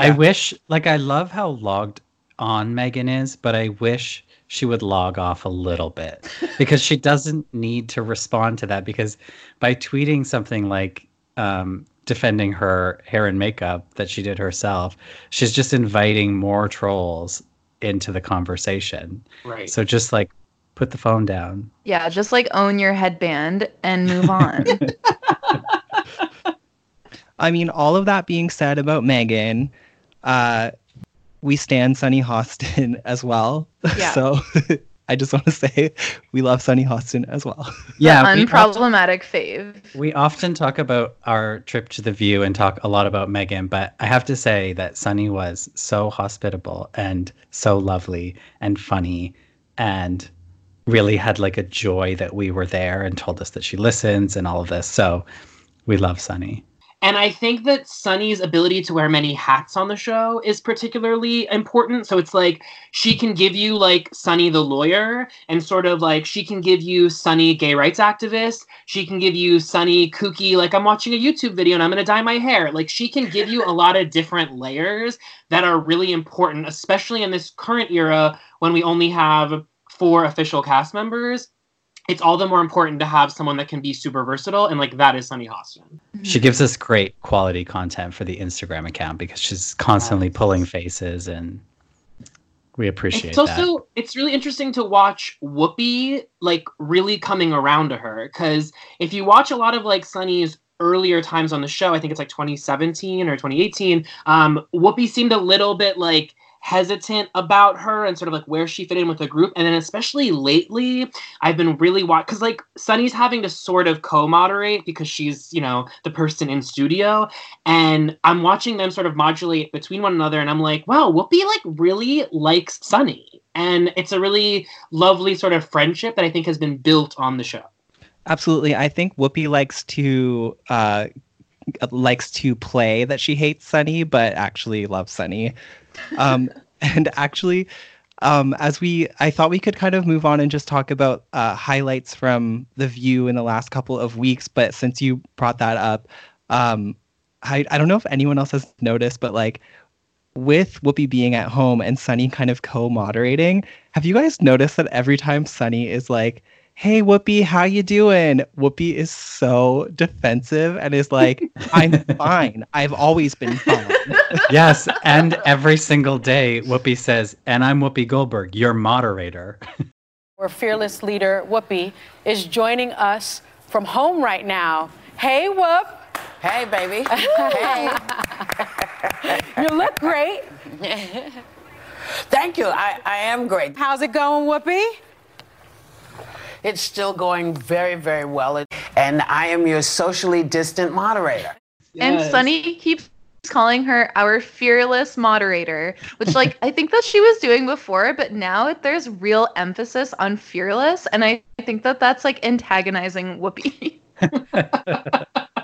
I wish, like, I love how logged on Meghan is, but I wish she would log off a little bit because she doesn't need to respond to that. Because by tweeting something like um, defending her hair and makeup that she did herself, she's just inviting more trolls into the conversation. Right. So just like put the phone down. Yeah, just like own your headband and move on. I mean, all of that being said about Meghan, uh, we stand Sunny Hostin as well. Yeah. So I just want to say we love Sunny Hostin as well. Yeah, The we often- unproblematic fave. We often talk about our trip to the View and talk a lot about Meghan, but I have to say that Sunny was so hospitable and so lovely and funny and really had like a joy that we were there and told us that she listens and all of this. So we love Sunny. And I think that Sunny's ability to wear many hats on the show is particularly important. So it's like she can give you like Sunny the lawyer, and sort of like she can give you Sunny gay rights activist. She can give you Sunny kooky, like I'm watching a YouTube video and I'm gonna dye my hair. Like she can give you a lot of different layers that are really important, especially in this current era when we only have four official cast members. It's all the more important to have someone that can be super versatile, and like that is Sunny Hostin. She gives us great quality content for the Instagram account because she's constantly pulling faces and we appreciate that. it's that. also it's really interesting to watch Whoopi like really coming around to her because if you watch a lot of like Sunny's earlier times on the show, I think it's like 2017 or 2018, um, Whoopi seemed a little bit like hesitant about her and sort of like where she fit in with the group. And then especially lately, I've been really watching because like Sunny's having to sort of co-moderate because she's, you know, the person in studio. And I'm watching them sort of modulate between one another, and I'm like, wow, Whoopi like really likes Sunny. And it's a really lovely sort of friendship that I think has been built on the show. Absolutely. I think Whoopi likes to uh, likes to play that she hates Sunny, but actually loves Sunny. Um, And actually, um, as we, I thought we could kind of move on and just talk about uh, highlights from The View in the last couple of weeks. But since you brought that up, um, I, I don't know if anyone else has noticed, but like with Whoopi being at home and Sunny kind of co-moderating, have you guys noticed that every time Sunny is like, "Hey Whoopi, how you doing?" Whoopi is so defensive and is like, "I'm fine. I've always been fine." yes, and every single day, Whoopi says, "And I'm Whoopi Goldberg, your moderator." Our fearless leader, Whoopi, is joining us from home right now. Hey, Whoop. Hey, baby. Hey. you look great. Thank you. I, I am great. How's it going, Whoopi? It's still going very, very well. And I am your socially distant moderator. And Sunny keeps calling her our fearless moderator, which like I think that she was doing before, but now there's real emphasis on fearless, and I think that that's like antagonizing Whoopi.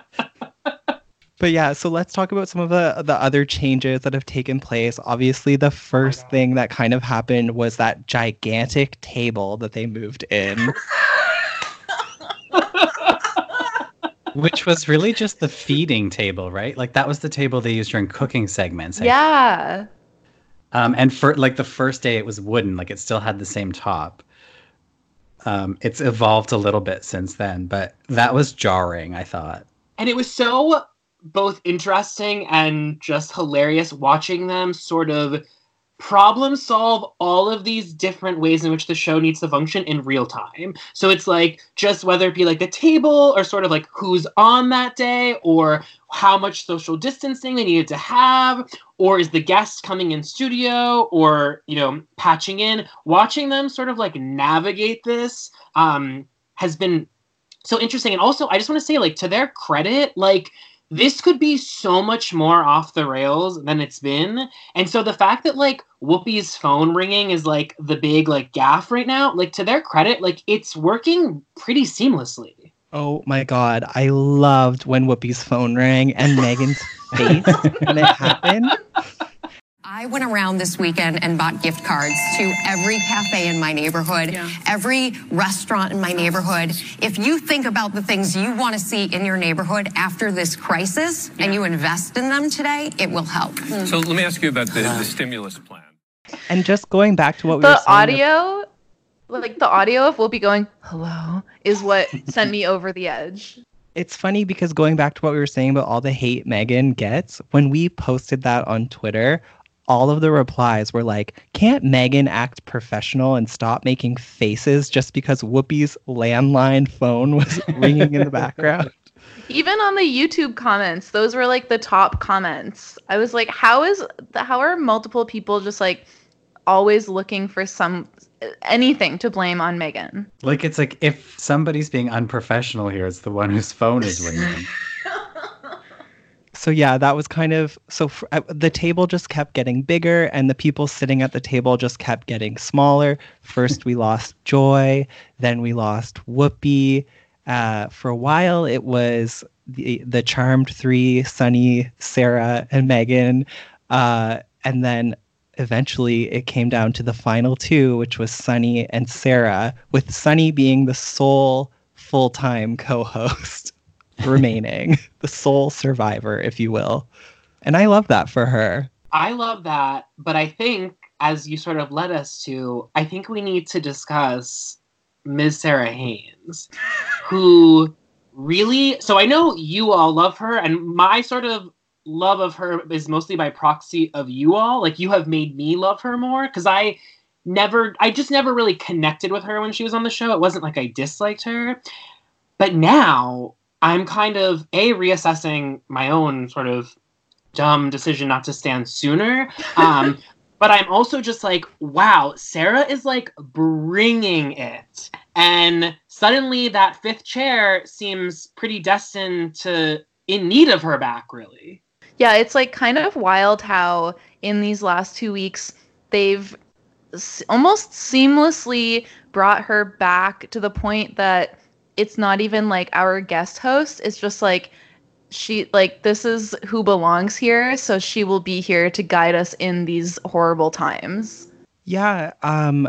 But yeah, so let's talk about some of the the other changes that have taken place. Obviously, the first thing that kind of happened was that gigantic table that they moved in. Which was really just the feeding table, right? Like that was the table they used during cooking segments. I yeah. Um, and for like the first day, it was wooden, like it still had the same top. Um, it's evolved a little bit since then, but that was jarring. I thought. And it was so both interesting and just hilarious watching them sort of problem solve all of these different ways in which the show needs to function in real time. So it's like just whether it be like the table or sort of like who's on that day or how much social distancing they needed to have or is the guest coming in studio or you know patching in watching them sort of like navigate this um has been so interesting and also I just want to say like to their credit like this could be so much more off the rails than it's been. And so the fact that like Whoopi's phone ringing is like the big like gaffe right now, like to their credit, like it's working pretty seamlessly. Oh my god, I loved when Whoopi's phone rang and Meghan's face when it happened. I went around this weekend and bought gift cards to every cafe in my neighborhood, every restaurant in my neighborhood. If you think about the things you want to see in your neighborhood after this crisis and you invest in them today, it will help. Hmm. So let me ask you about the, the uh. stimulus plan. And just going back to what we were the saying audio, like the audio of we'll be going "hello" is what sent me over the edge. it's funny because going back to what we were saying about all the hate Meghan gets, when we posted that on Twitter, all of the replies were like, can't Meghan act professional and stop making faces just because Whoopi's landline phone was ringing in the background? Even on the YouTube comments, those were like the top comments. I was like, how is how are multiple people just like always looking for some anything to blame on Meghan? Like it's like if somebody's being unprofessional here, it's the one whose phone is ringing. So yeah, that was kind of so f- uh, the table just kept getting bigger and the people sitting at the table just kept getting smaller. First we lost Joy, then we lost Whoopi. Uh, for a while it was the the charmed three, Sunny, Sara, and Meghan. Uh, and then eventually it came down to the final two, which was Sunny and Sara, with Sunny being the sole full-time co-host remaining, the sole survivor, if you will. And I love that for her. I love that, but I think as you sort of led us to, I think we need to discuss Ms. Sara Haines, who really so I know you all love her, and my sort of love of her is mostly by proxy of you all. Like you have made me love her more because I never I just never really connected with her when she was on the show. It wasn't like I disliked her. But now I'm kind of a reassessing my own sort of dumb decision not to stand sooner. Um, but I'm also just like, wow, Sara is like bringing it. And suddenly that fifth chair seems pretty destined to in need of her back, really. Yeah, it's like kind of wild how in these last two weeks they've s- almost seamlessly brought her back to the point that it's not even like our guest host. It's just like she like this is who belongs here, so she will be here to guide us in these horrible times. Yeah, um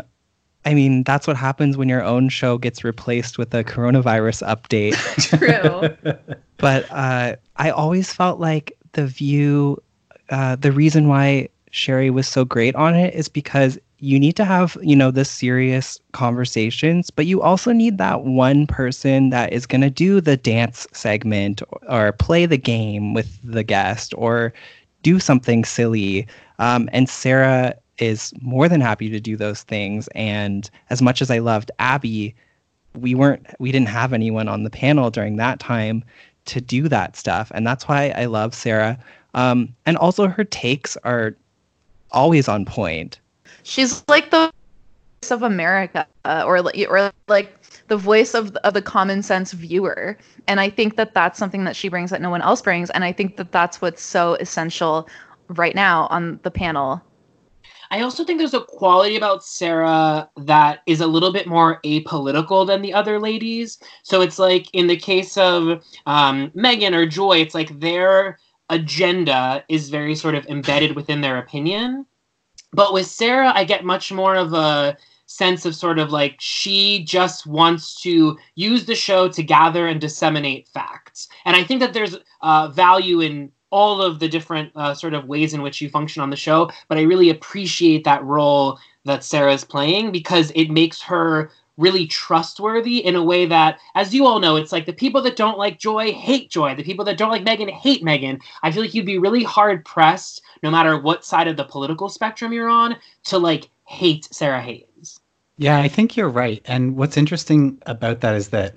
I mean, that's what happens when your own show gets replaced with a coronavirus update. True. but uh, I always felt like The View, uh, the reason why Sherri was so great on it is because you need to have, you know, the serious conversations, but you also need that one person that is going to do the dance segment or, or, play the game with the guest or do something silly. Um, and Sara is more than happy to do those things. And as much as I loved Abby, we weren't we didn't have anyone on the panel during that time to do that stuff. And that's why I love Sara. Um, and also her takes are always on point. She's like the voice of America, uh, or or like the voice of of the common sense viewer. And I think that that's something that she brings that no one else brings. And I think that that's what's so essential right now on the panel I also think there's a quality about Sara that is a little bit more apolitical than the other ladies. So it's like in the case of um, Meghan or Joy, it's like their agenda is very sort of embedded within their opinion. But with Sara, I get much more of a sense of sort of like she just wants to use the show to gather and disseminate facts. And I think that there's uh, value in all of the different uh, sort of ways in which you function on the show, but I really appreciate that role that Sara's playing because it makes her really trustworthy in a way that, as you all know, it's like the people that don't like Joy hate Joy. The people that don't like Meghan hate Meghan. I feel like you'd be really hard pressed, no matter what side of the political spectrum you're on, to like hate Sara Haines. Yeah, I think you're right. And what's interesting about that is that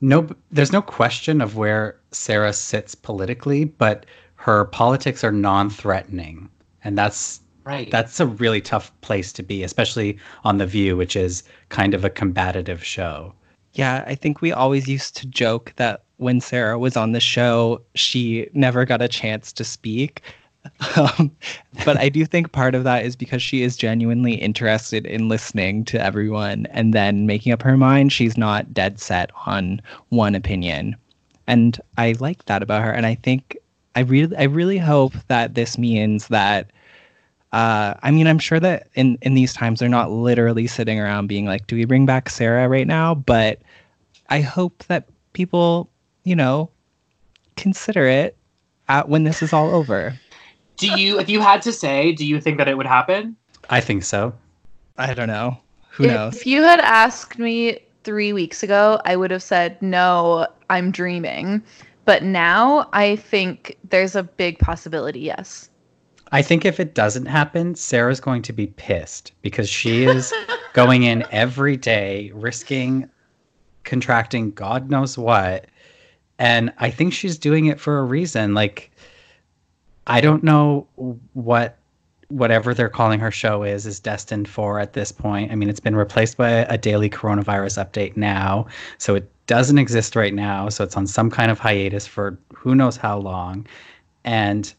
no there's no question of where Sara sits politically, but her politics are non-threatening. And that's right. That's a really tough place to be, especially on The View, which is kind of a combative show. Yeah, I think we always used to joke that when Sara was on the show, she never got a chance to speak. Um, but I do think part of that is because she is genuinely interested in listening to everyone and then making up her mind. She's not dead set on one opinion. And I like that about her. And I think I really I really hope that this means that uh, I mean, I'm sure that in, in these times they're not literally sitting around being like, do we bring back Sara right now? But I hope that people, you know, consider it at, when this is all over. Do you, if you had to say, do you think that it would happen? I think so. I don't know. Who if knows? If you had asked me three weeks ago, I would have said, no, I'm dreaming. But now I think there's a big possibility, yes. I think if it doesn't happen, Sara's going to be pissed because she is going in every day, risking contracting God knows what. And I think she's doing it for a reason. Like, I don't know what whatever they're calling her show is is destined for at this point. I mean, it's been replaced by a daily coronavirus update now, so it doesn't exist right now. So it's on some kind of hiatus for who knows how long, and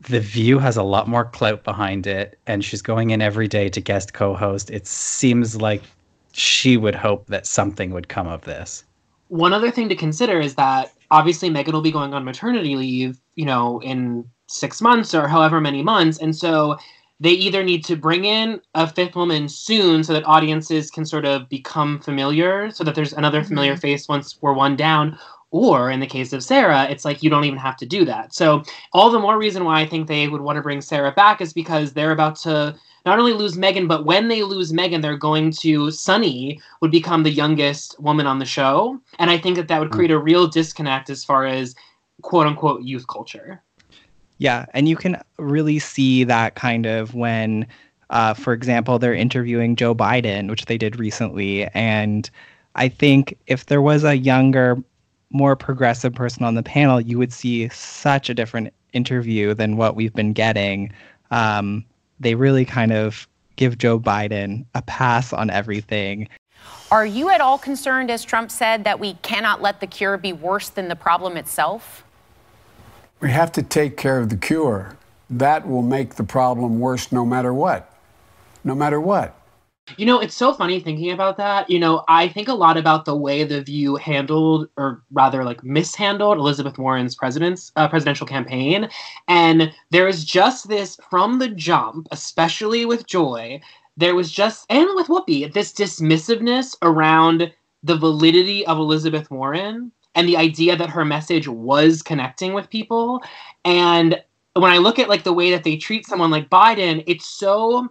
the View has a lot more clout behind it, and she's going in every day to guest co-host. It seems like she would hope that something would come of this. One other thing to consider is that obviously Meghan will be going on maternity leave, you know, in six months or however many months. And so they either need to bring in a fifth woman soon so that audiences can sort of become familiar, so that there's another familiar mm-hmm. face once we're one down. Or in the case of Sara, it's like you don't even have to do that. So, all the more reason why I think they would want to bring Sara back is because they're about to not only lose Meghan, but when they lose Meghan, they're going to Sunny would become the youngest woman on the show, and I think that that would create a real disconnect as far as quote unquote youth culture. Yeah, and you can really see that kind of when, uh, for example, they're interviewing Joe Biden, which they did recently, and I think if there was a younger, more progressive person on the panel, you would see such a different interview than what we've been getting. Um, they really kind of give Joe Biden a pass on everything. Are you at all concerned, as Trump said, that we cannot let the cure be worse than the problem itself? We have to take care of the cure. That will make the problem worse no matter what. No matter what. You know, it's so funny thinking about that. You know, I think a lot about the way the View handled, or rather, like mishandled Elizabeth Warren's president's uh, presidential campaign, and there is just this from the jump, especially with Joy. There was just, and with Whoopi, this dismissiveness around the validity of Elizabeth Warren and the idea that her message was connecting with people. And when I look at like the way that they treat someone like Biden, it's so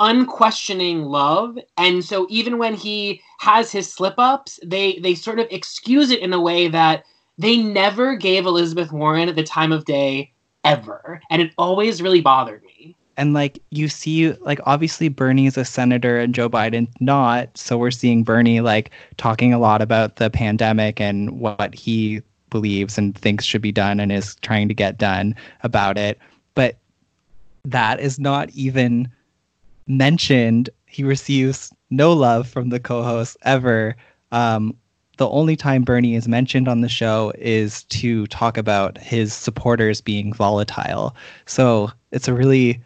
unquestioning love. And so even when he has his slip ups they they sort of excuse it in a way that they never gave elizabeth warren the time of day ever. And it always really bothered me. And like you see like obviously bernie is a senator and joe biden not. So we're seeing bernie like talking a lot about the pandemic and what he believes and thinks should be done and is trying to get done about it. But that is not even mentioned he receives no love from the co-hosts ever. Um, the only time Bernie is mentioned on the show is to talk about his supporters being volatile. So it's a really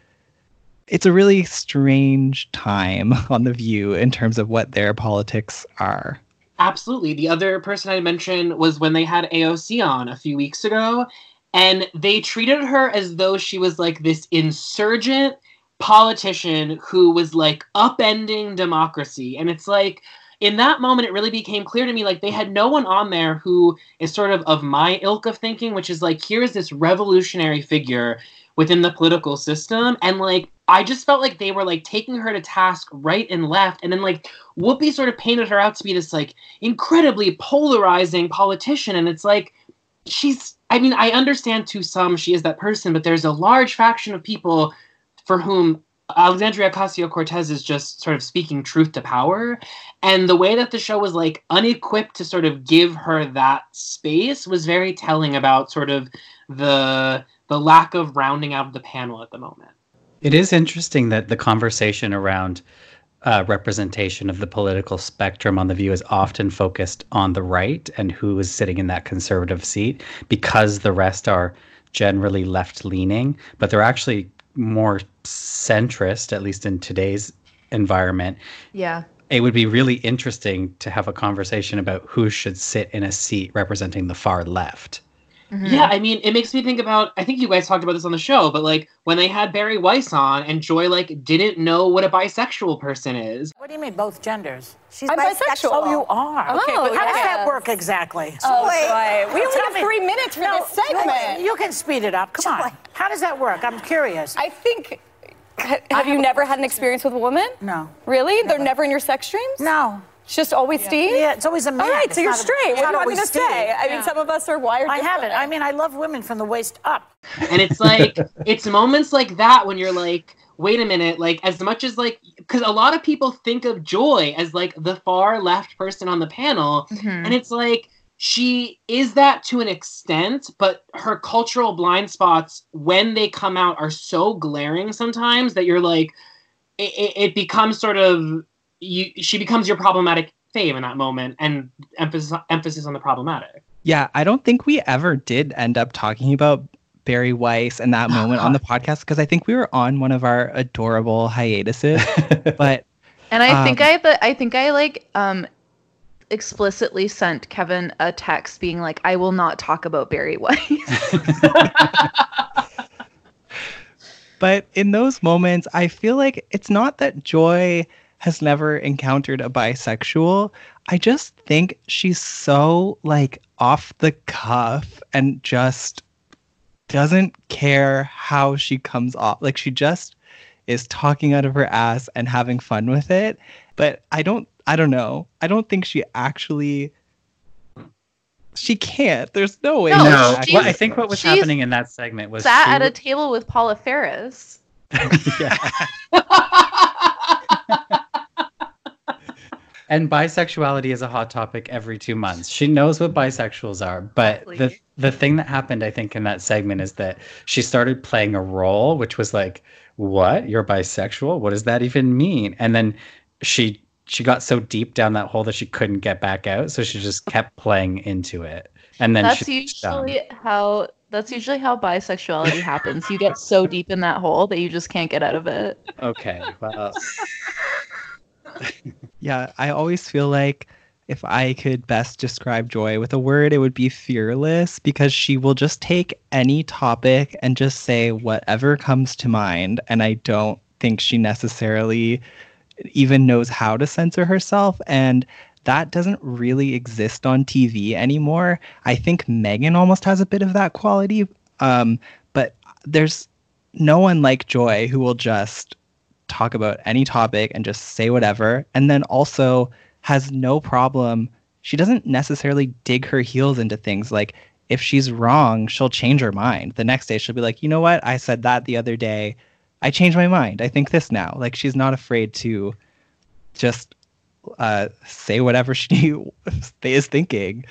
it's a really strange time on the view in terms of what their politics are. Absolutely. The other person I mentioned was when they had AOC on a few weeks ago, and they treated her as though she was like this insurgent politician who was like upending democracy. And it's like, in that moment, it really became clear to me like they had no one on there who is sort of of my ilk of thinking, which is like, here's this revolutionary figure within the political system. And like, I just felt like they were like taking her to task right and left. And then like Whoopi sort of painted her out to be this like incredibly polarizing politician. And it's like, she's, I mean, I understand to some she is that person, but there's a large faction of people for whom Alexandria Ocasio Cortez is just sort of speaking truth to power. And the way that the show was like unequipped to sort of give her that space was very telling about sort of the the lack of rounding out of the panel at the moment. It is interesting that the conversation around uh, representation of the political spectrum on the view is often focused on the right and who is sitting in that conservative seat because the rest are generally left leaning, but they're actually more centrist, at least in today's environment. Yeah. It would be really interesting to have a conversation about who should sit in a seat representing the far left. Mm-hmm. Yeah, I mean, it makes me think about. I think you guys talked about this on the show, but like when they had Bari Weiss on, and Joy like didn't know what a bisexual person is. What do you mean, both genders? She's I'm bisexual. Oh, you are. Okay, oh, but how yes. does that work exactly? Oh, boy. We only have three minutes for no, this segment. You can speed it up. Come on. How does that work? I'm curious. I think. Have you never had an experience with a woman? No. Really? Never. They're never in your sex dreams? No. It's just always yeah. Steve? Yeah, it's always a man. All right, it's so you're straight. A, what do you want me to Steve. say? I yeah. mean, some of us are wired. I haven't. I mean, I love women from the waist up. And it's like, it's moments like that when you're like, wait a minute, like, as much as like, because a lot of people think of Joy as like the far left person on the panel. Mm-hmm. And it's like, she is that to an extent, but her cultural blind spots, when they come out, are so glaring sometimes that you're like, it, it becomes sort of you. She becomes your problematic fave in that moment, and emphasis emphasis on the problematic. Yeah, I don't think we ever did end up talking about Bari Weiss and that moment on the podcast because I think we were on one of our adorable hiatuses, but. And I um, think I, but I think I like um explicitly sent Kevin a text being like, "I will not talk about Bari Weiss." but in those moments, I feel like it's not that Joy has never encountered a bisexual. I just think she's so like off the cuff and just doesn't care how she comes off. Like she just is talking out of her ass and having fun with it. But I don't I don't know. I don't think she actually she can't. There's no way. No, No, well, I think what was happening in that segment was Sat she at a w- table with Paula Ferris. And bisexuality is a hot topic every two months. She knows what bisexuals are, but the the thing that happened, I think, in that segment is that she started playing a role, which was like, "What? You're bisexual? What does that even mean?" And then she she got so deep down that hole that she couldn't get back out, so she just kept playing into it. And then that's usually how that's usually how bisexuality happens. You get so deep in that hole that you just can't get out of it. okay. Well, Yeah, I always feel like if I could best describe Joy with a word, it would be fearless because she will just take any topic and just say whatever comes to mind. And I don't think she necessarily even knows how to censor herself. And that doesn't really exist on TV anymore. I think Meghan almost has a bit of that quality. Um, but there's no one like Joy who will just talk about any topic and just say whatever. And then also has no problem. She doesn't necessarily dig her heels into things. Like if she's wrong, she'll change her mind. The next day she'll be like, you know what? I said that the other day. I changed my mind. I think this now. Like she's not afraid to just uh, say whatever she is thinking.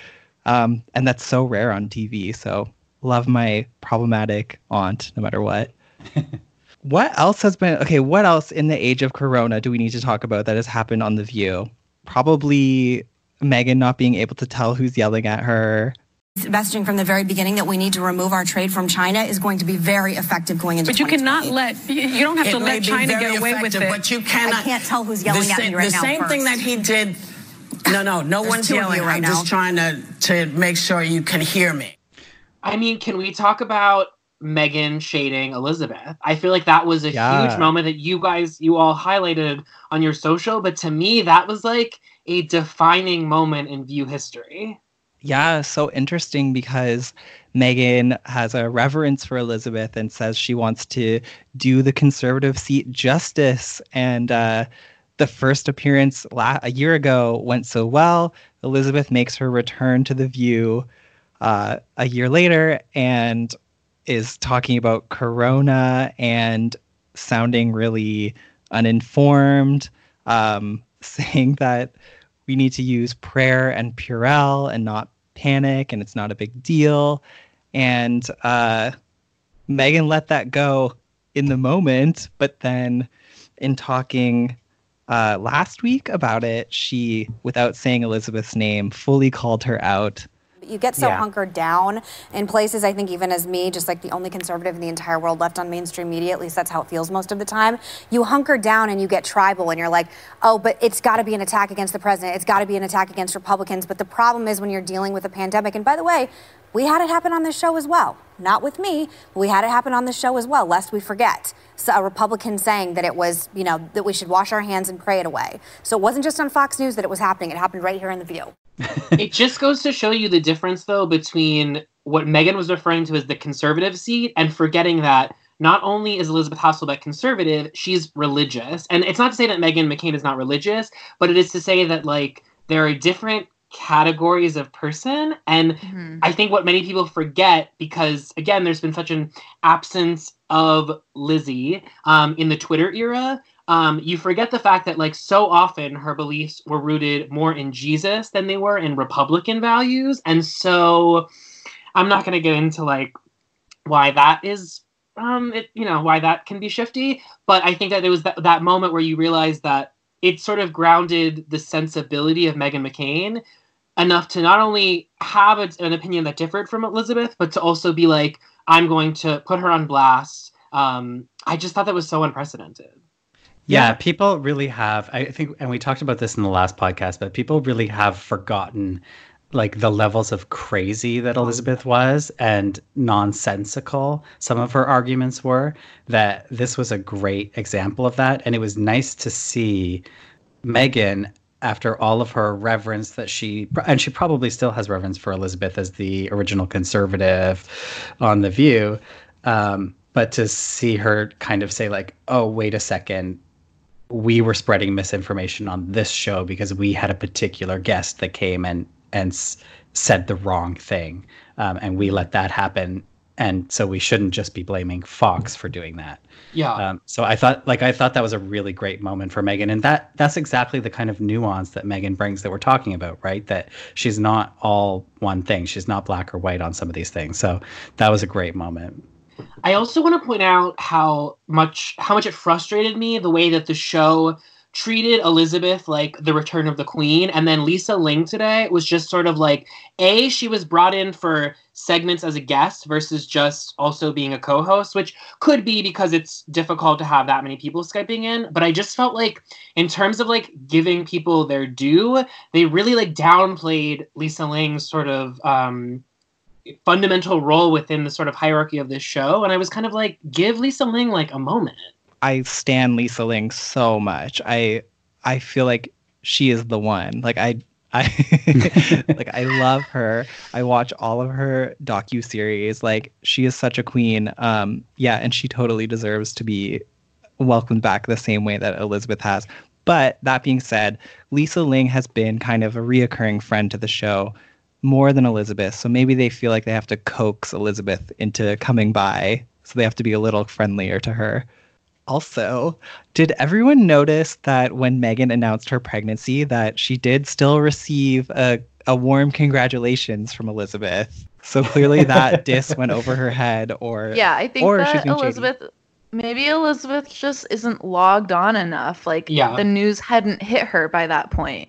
Um, and that's so rare on TV. So love my problematic aunt no matter what. what else has been okay? What else in the age of Corona do we need to talk about that has happened on The View? Probably Meghan not being able to tell who's yelling at her. messaging from the very beginning that we need to remove our trade from China is going to be very effective going into But you cannot let you you don't have It to may let be China very get away with it. But you cannot. I can't tell who's yelling the, at sa- me right the now same thing that he did. No, no, no There's one's two of you yelling. right I'm just trying to to make sure you can hear me. I mean, can we talk about Meghan shading Elizabeth? I feel like that was a Yeah. huge moment that you guys, you all highlighted on your social, but to me, that was like a defining moment in View history. Yeah, so interesting because Meghan has a reverence for Elizabeth and says she wants to do the conservative seat justice. And uh, the first appearance la- a year ago went so well. Elizabeth makes her return to the View uh, a year later and is talking about Corona and sounding really uninformed, um, saying that we need to use prayer and Purell and not panic, and it's not a big deal. And uh, Meghan let that go in the moment, but then in talking uh, last week about it, she, without saying Elizabeth's name, fully called her out. You get so Yeah. hunkered down in places, I think, even as me, just like the only conservative in the entire world left on mainstream media, at least that's how it feels most of the time. You hunker down and you get tribal and you're like, oh, but it's got to be an attack against the president. It's got to be an attack against Republicans. But the problem is when you're dealing with a pandemic, and by the way, we had it happen on this show as well. Not with me, but we had it happen on this show as well, lest we forget. So a Republican saying that it was, you know, that we should wash our hands and pray it away. So it wasn't just on Fox News that it was happening, it happened right here in The View. it just goes to show you the difference, though, between what Meghan was referring to as the conservative seat and forgetting that not only is Elisabeth Hasselbeck conservative, she's religious. And it's not to say that Meghan McCain is not religious, but it is to say that, like, there are different categories of person. And I think what many people forget, because again, there's been such an absence of Lizzie um, in the Twitter era, um, you forget the fact that like so often her beliefs were rooted more in Jesus than they were in Republican values, and so I'm not going to get into like why that is. Um, it you know why that can be shifty, but I think that it was that, that moment where you realize that it sort of grounded the sensibility of Meghan McCain enough to not only have a, an opinion that differed from Elizabeth, but to also be like, I'm going to put her on blast. Um, I just thought that was so unprecedented. Yeah, people really have. I think, and we talked about this in the last podcast, but people really have forgotten like the levels of crazy that Elizabeth was and nonsensical some of her arguments were. That this was a great example of that. And it was nice to see Meghan after all of her reverence that she and she probably still has reverence for Elizabeth as the original conservative on the view um, but to see her kind of say like oh wait a second we were spreading misinformation on this show because we had a particular guest that came and and s- said the wrong thing um, and we let that happen and so we shouldn't just be blaming fox for doing that Yeah. um, so I thought, like, I thought that was a really great moment for Meghan, and that that's exactly the kind of nuance that Meghan brings that we're talking about, right? That she's not all one thing; she's not black or white on some of these things. So that was a great moment. I also want to point out how much how much it frustrated me the way that the show treated Elizabeth like the return of the queen. And then Lisa Ling today was just sort of like, A, she was brought in for segments as a guest versus just also being a co host, which could be because it's difficult to have that many people Skyping in. But I just felt like, in terms of like giving people their due, they really like downplayed Lisa Ling's sort of. Um, fundamental role within the sort of hierarchy of this show and i was kind of like give lisa ling like a moment I stand Lisa Ling so much. I I feel like she is the one. Like I I like I love her. I watch all of her docu series. Like she is such a queen. Um yeah, and she totally deserves to be welcomed back the same way that Elizabeth has. But that being said, Lisa Ling has been kind of a reoccurring friend to the show more than Elizabeth. So maybe they feel like they have to coax Elizabeth into coming by. So they have to be a little friendlier to her. Also, did everyone notice that when Meghan announced her pregnancy that she did still receive a, a warm congratulations from Elizabeth? So clearly that diss went over her head or Yeah, I think or that being shady. Elizabeth maybe Elizabeth just isn't logged on enough. Like Yeah. the news hadn't hit her by that point.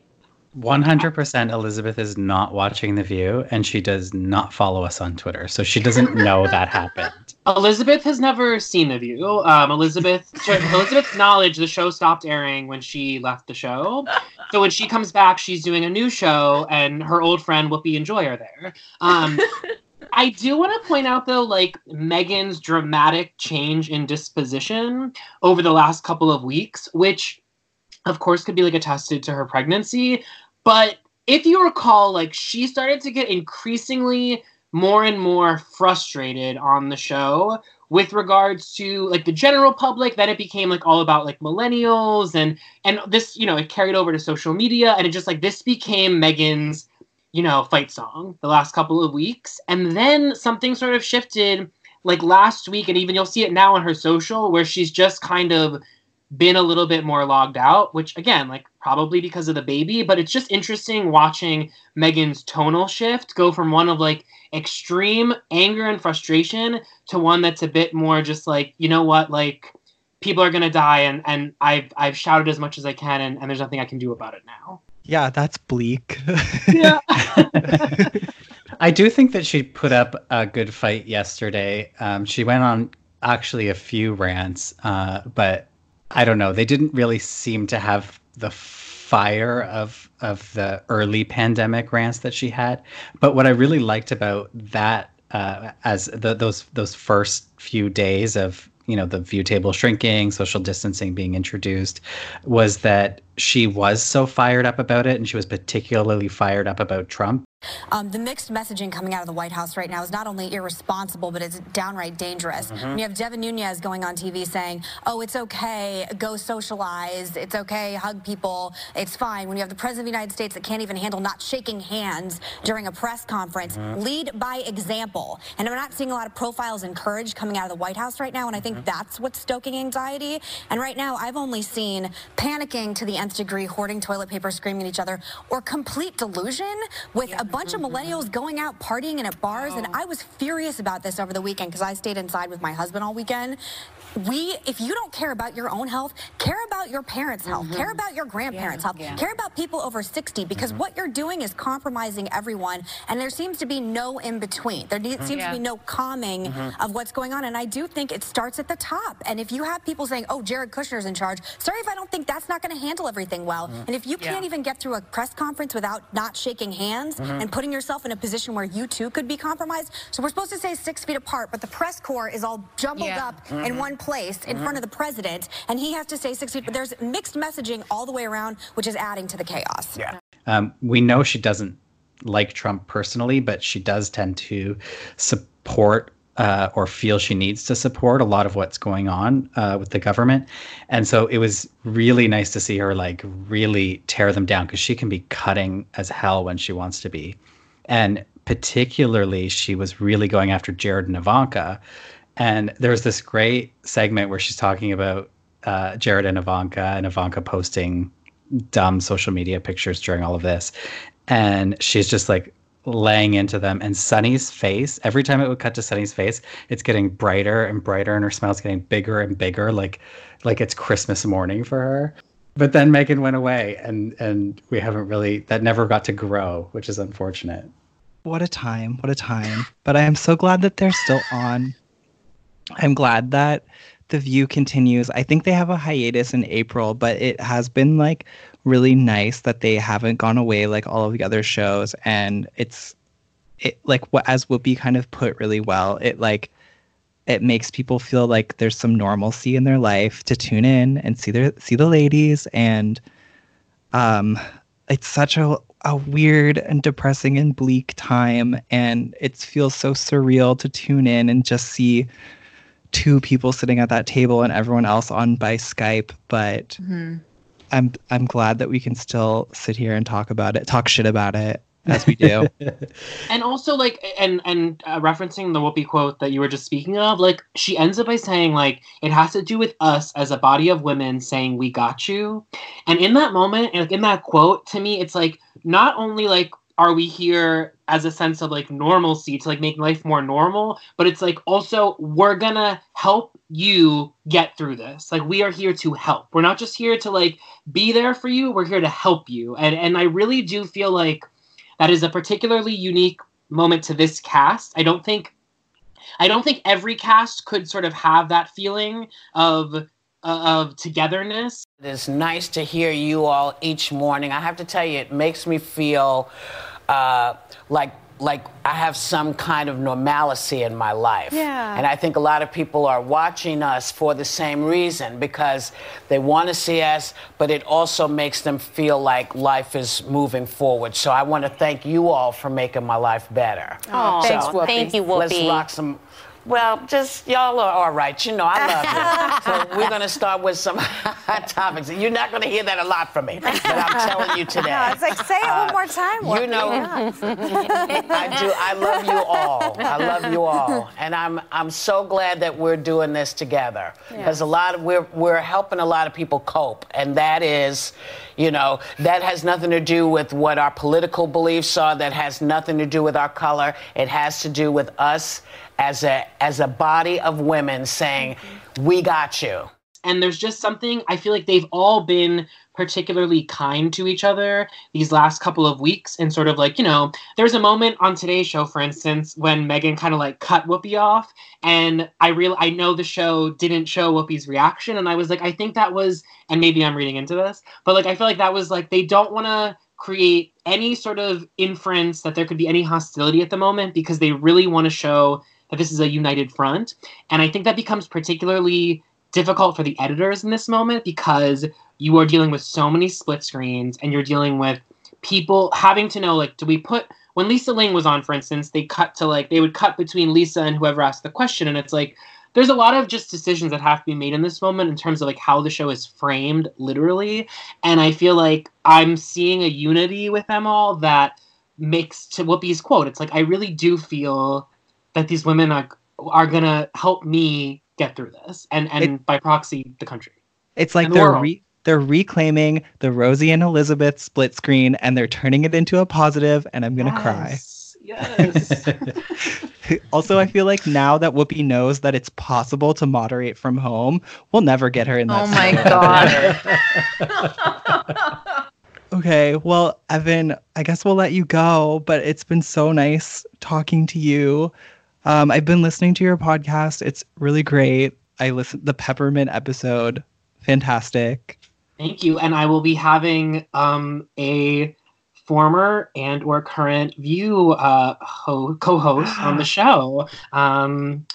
100% Elizabeth is not watching The View and she does not follow us on Twitter. So she doesn't know that happened. Elizabeth has never seen The View. Um, Elizabeth, to Elizabeth's knowledge, the show stopped airing when she left the show. So when she comes back, she's doing a new show, and her old friend Whoopi and Joy are there. Um, I do want to point out, though, like Meghan's dramatic change in disposition over the last couple of weeks, which, of course, could be like attested to her pregnancy. But if you recall, like she started to get increasingly more and more frustrated on the show with regards to like the general public then it became like all about like millennials and and this you know it carried over to social media and it just like this became meghan's you know fight song the last couple of weeks and then something sort of shifted like last week and even you'll see it now on her social where she's just kind of been a little bit more logged out, which again, like probably because of the baby, but it's just interesting watching Meghan's tonal shift go from one of like extreme anger and frustration to one that's a bit more just like, you know what, like people are gonna die and, and I've I've shouted as much as I can and, and there's nothing I can do about it now. Yeah, that's bleak. Yeah. I do think that she put up a good fight yesterday. Um, she went on actually a few rants, uh, but I don't know. They didn't really seem to have the fire of of the early pandemic rants that she had. But what I really liked about that, uh, as the, those those first few days of you know the view table shrinking, social distancing being introduced, was that she was so fired up about it, and she was particularly fired up about Trump. Um, the mixed messaging coming out of the White House right now is not only irresponsible, but it's downright dangerous. Mhm. You have Devin Nunes going on TV saying, oh, it's okay, go socialize, it's okay, hug people, it's fine. When you have the President of the United States that can't even handle not shaking hands during a press conference, Mhm. lead by example. And we're not seeing a lot of profiles and courage coming out of the White House right now, and I think that's what's stoking anxiety. And right now, I've only seen panicking to the nth degree, hoarding toilet paper, screaming at each other, or complete delusion with a bunch of mm-hmm. millennials going out partying and at bars. And I was furious about this over the weekend because I stayed inside with my husband all weekend. We, if you don't care about your own health, care about your parents' health, care about your grandparents' health, yeah. care about people over 60 because what you're doing is compromising everyone. And there seems to be no in between. There ne- Mhm. seems Yeah. to be no calming Mhm. of what's going on. And I do think it starts at the top. And if you have people saying, oh, Jared Kushner's in charge, sorry if I don't think that's not going to handle everything well. And if you can't even get through a press conference without not shaking hands Mhm. and putting yourself in a position where you too could be compromised. So we're supposed to say six feet apart, but the press corps is all jumbled Yeah. up in one place in front of the president, and he has to say six feet. But there's mixed messaging all the way around, which is adding to the chaos. Yeah. Um, we know she doesn't like Trump personally, but she does tend to support uh, or feel she needs to support a lot of what's going on uh, with the government. And so it was really nice to see her like really tear them down because she can be cutting as hell when she wants to be. And particularly, she was really going after Jared and Ivanka. And there's this great segment where she's talking about uh, Jared and Ivanka and Ivanka posting dumb social media pictures during all of this. And she's just like laying into them. And Sunny's face, every time it would cut to Sunny's face, it's getting brighter and brighter, and her smile's getting bigger and bigger, like like it's Christmas morning for her. but then Meghan went away, and and we haven't really that never got to grow, which is unfortunate. What a time. What a time. But I am so glad that they're still on. I'm glad that The View continues. I think they have a hiatus in April, but it has been like really nice that they haven't gone away like all of the other shows. And it's it like what as Whoopi kind of put really well, it like it makes people feel like there's some normalcy in their life to tune in and see their see the ladies and um it's such a a weird and depressing and bleak time and it feels so surreal to tune in and just see two people sitting at that table and everyone else on by Skype but I'm I'm glad that we can still sit here and talk about it talk shit about it as we do. And also like and and uh, referencing the whoopi quote that you were just speaking of like she ends up by saying like it has to do with us as a body of women saying we got you. And in that moment and like in that quote to me it's like not only like are we here as a sense of like normalcy to like make life more normal but it's like also we're gonna help you get through this like we are here to help we're not just here to like be there for you we're here to help you and and i really do feel like that is a particularly unique moment to this cast. I don't think I don't think every cast could sort of have that feeling of uh, of togetherness. It is nice to hear you all each morning. I have to tell you, it makes me feel uh, like like I have some kind of normalcy in my life. Yeah. And I think a lot of people are watching us for the same reason because they want to see us, but it also makes them feel like life is moving forward. So I want to thank you all for making my life better. Oh, thanks, Whoopi. Thank you, Let's rock some. Well, just y'all are all right. You know, I love you. so we're going to start with some hot topics. You're not going to hear that a lot from me, but I'm telling you today. No, it's like say it one uh, more time. You know, I do. I love you all. I love you all, and I'm I'm so glad that we're doing this together because a lot of we're we're helping a lot of people cope, and that is, you know, that has nothing to do with what our political beliefs are. That has nothing to do with our color. It has to do with us as a as a body of women saying, "We got you." and there's just something I feel like they've all been particularly kind to each other these last couple of weeks and sort of like you know there's a moment on today's show for instance when Meghan kind of like cut Whoopi off and I real I know the show didn't show Whoopi's reaction and I was like I think that was and maybe I'm reading into this but like I feel like that was like they don't want to create any sort of inference that there could be any hostility at the moment because they really want to show that this is a united front. And I think that becomes particularly difficult for the editors in this moment because you are dealing with so many split screens and you're dealing with people having to know like do we put when Lisa Ling was on for instance they cut to like they would cut between Lisa and whoever asked the question. And it's like there's a lot of just decisions that have to be made in this moment in terms of like how the show is framed literally. And I feel like I'm seeing a unity with them all that makes to Whoopi's quote it's like I really do feel that these women are are gonna help me get through this and and by proxy the country It's like the they're world. re- they're reclaiming the Rosie and Elizabeth split screen and they're turning it into a positive and I'm going to cry. yes also, I feel like now that Whoopi knows that it's possible to moderate from home, we'll never get her in that. Oh my god. Okay, well, Evan, I guess we'll let you go, but it's been so nice talking to you. Um, I've been listening to your podcast. It's really great. I listened the peppermint episode. Fantastic. Thank you. And I will be having um, a former and or current View uh, ho- co-host on the show. Um,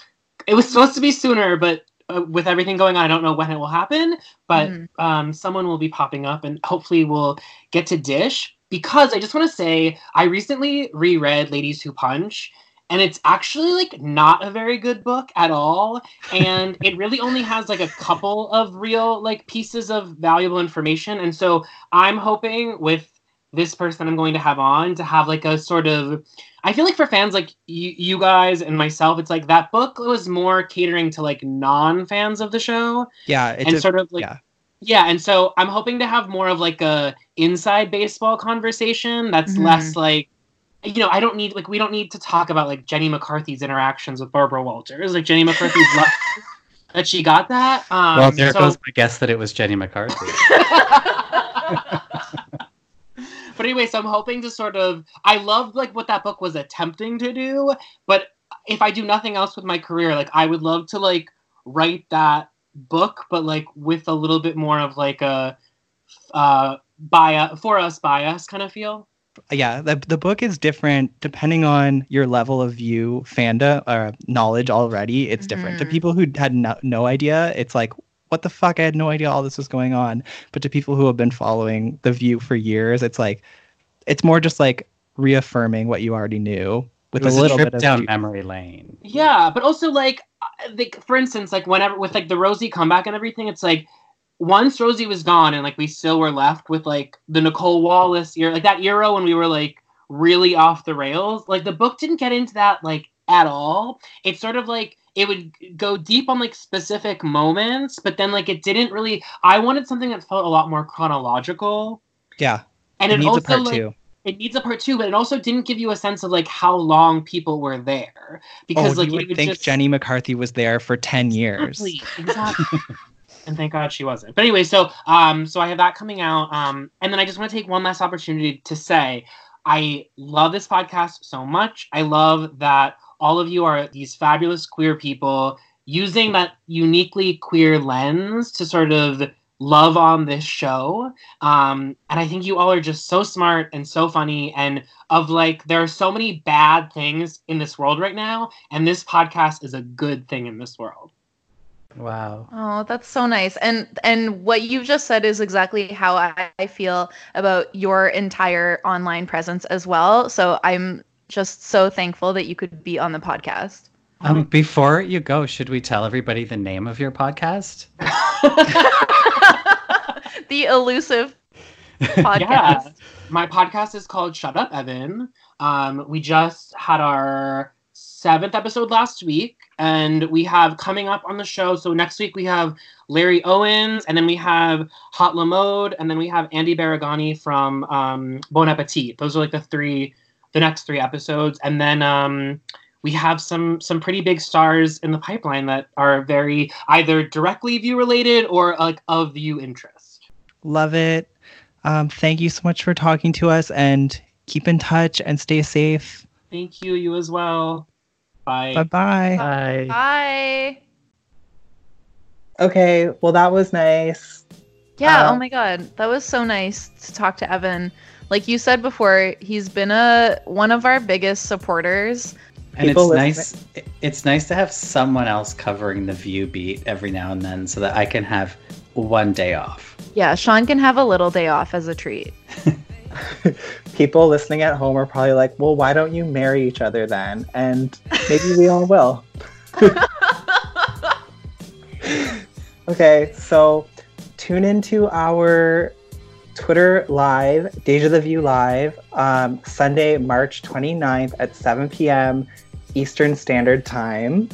it was supposed to be sooner, but uh, with everything going on, I don't know when it will happen. But Mhm. um, someone will be popping up, and hopefully we'll get to Dish. Because I just want to say, I recently reread Ladies Who Punch, and it's actually like not a very good book at all and it really only has like a couple of real like pieces of valuable information and so i'm hoping with this person i'm going to have on to have like a sort of i feel like for fans like you, you guys and myself it's like that book was more catering to like non-fans of the show Yeah, it's and a- sort of like yeah. yeah and so i'm hoping to have more of like a inside baseball conversation that's Mhm. less like you know i don't need like we don't need to talk about like jenny mccarthy's interactions with barbara walters like jenny mccarthy's lo- that she got that. Um, well, there so- goes my guess that it was Jenny McCarthy. But anyway, so I'm hoping to sort of I loved like what that book was attempting to do, but if I do nothing else with my career, like I would love to like write that book, but like with a little bit more of like a uh bias for us bias kind of feel. Yeah the, the book is different depending on your level of view fandom or knowledge already it's different to Mhm. people who had no, no idea it's like what the fuck i had no idea all this was going on but to people who have been following the view for years it's like it's more just like reaffirming what you already knew with it was a little trip bit of down ju- memory lane. Yeah, but also like, uh, like for instance, like whenever with like the Rosie comeback and everything, it's like once Rosie was gone and like we still were left with like the Nicolle Wallace era, like that era when we were like really off the rails. Like the book didn't get into that like at all. It's sort of like it would go deep on like specific moments, but then like it didn't really. I wanted something that felt a lot more chronological. yeah And it it, needs also a part like, two it needs a part two, but it also didn't give you a sense of like how long people were there because oh, like you would think just jenny mccarthy was there for 10 years Exactly, exactly. and thank God she wasn't. But anyway, so um, so I have that coming out, um, and then I just want to take one last opportunity to say I love this podcast so much. I love that all of you are these fabulous queer people using that uniquely queer lens to sort of love on this show. Um, and I think you all are just so smart and so funny. And of like, there are so many bad things in this world right now, and this podcast is a good thing in this world. Wow. Oh, that's so nice. And and what you've just said is exactly how I, I feel about your entire online presence as well. So I'm just so thankful that you could be on the podcast. Um, before you go, should we tell everybody the name of your podcast? The elusive podcast. Yeah. My podcast is called Shut Up, Evan. Um, we just had our seventh episode last week, and we have coming up on the show. So next week we have Larry Owens, and then we have Hot Lamode, and then we have Andy Baraghani from um, Bon Appetit. Those are like the three, the next three episodes, and then um, we have some some pretty big stars in the pipeline that are very either directly view related or like of view interest. love it um, thank you so much for talking to us and keep in touch and stay safe Thank you, you as well. Bye. bye-bye Bye. Bye. Okay, well, that was nice. Yeah, Um, oh my god. That was so nice to talk to Evan. Like you said before, he's been a one of our biggest supporters. And People it's listening- nice. It's nice to have someone else covering the view beat every now and then, so that I can have one day off. Yeah, Sean can have a little day off as a treat. People listening at home are probably like, well, why don't you marry each other then? And maybe we all will. okay, so tune into our Twitter live, Deja the View live, um, Sunday, March 29th at 7 p.m. Eastern Standard Time.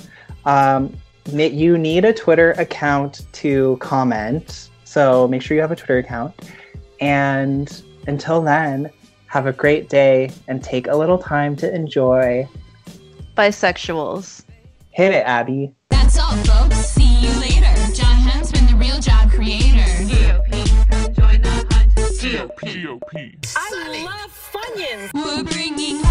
Um, you need a Twitter account to comment, so make sure you have a Twitter account. And until then, have a great day and take a little time to enjoy. Bisexuals. Hit it, Abby. That's all, folks. See you later. Jon Huntsman, the real job creator. GOP. Join the hunt. GOP. GOP. I love Funyuns. We're bringing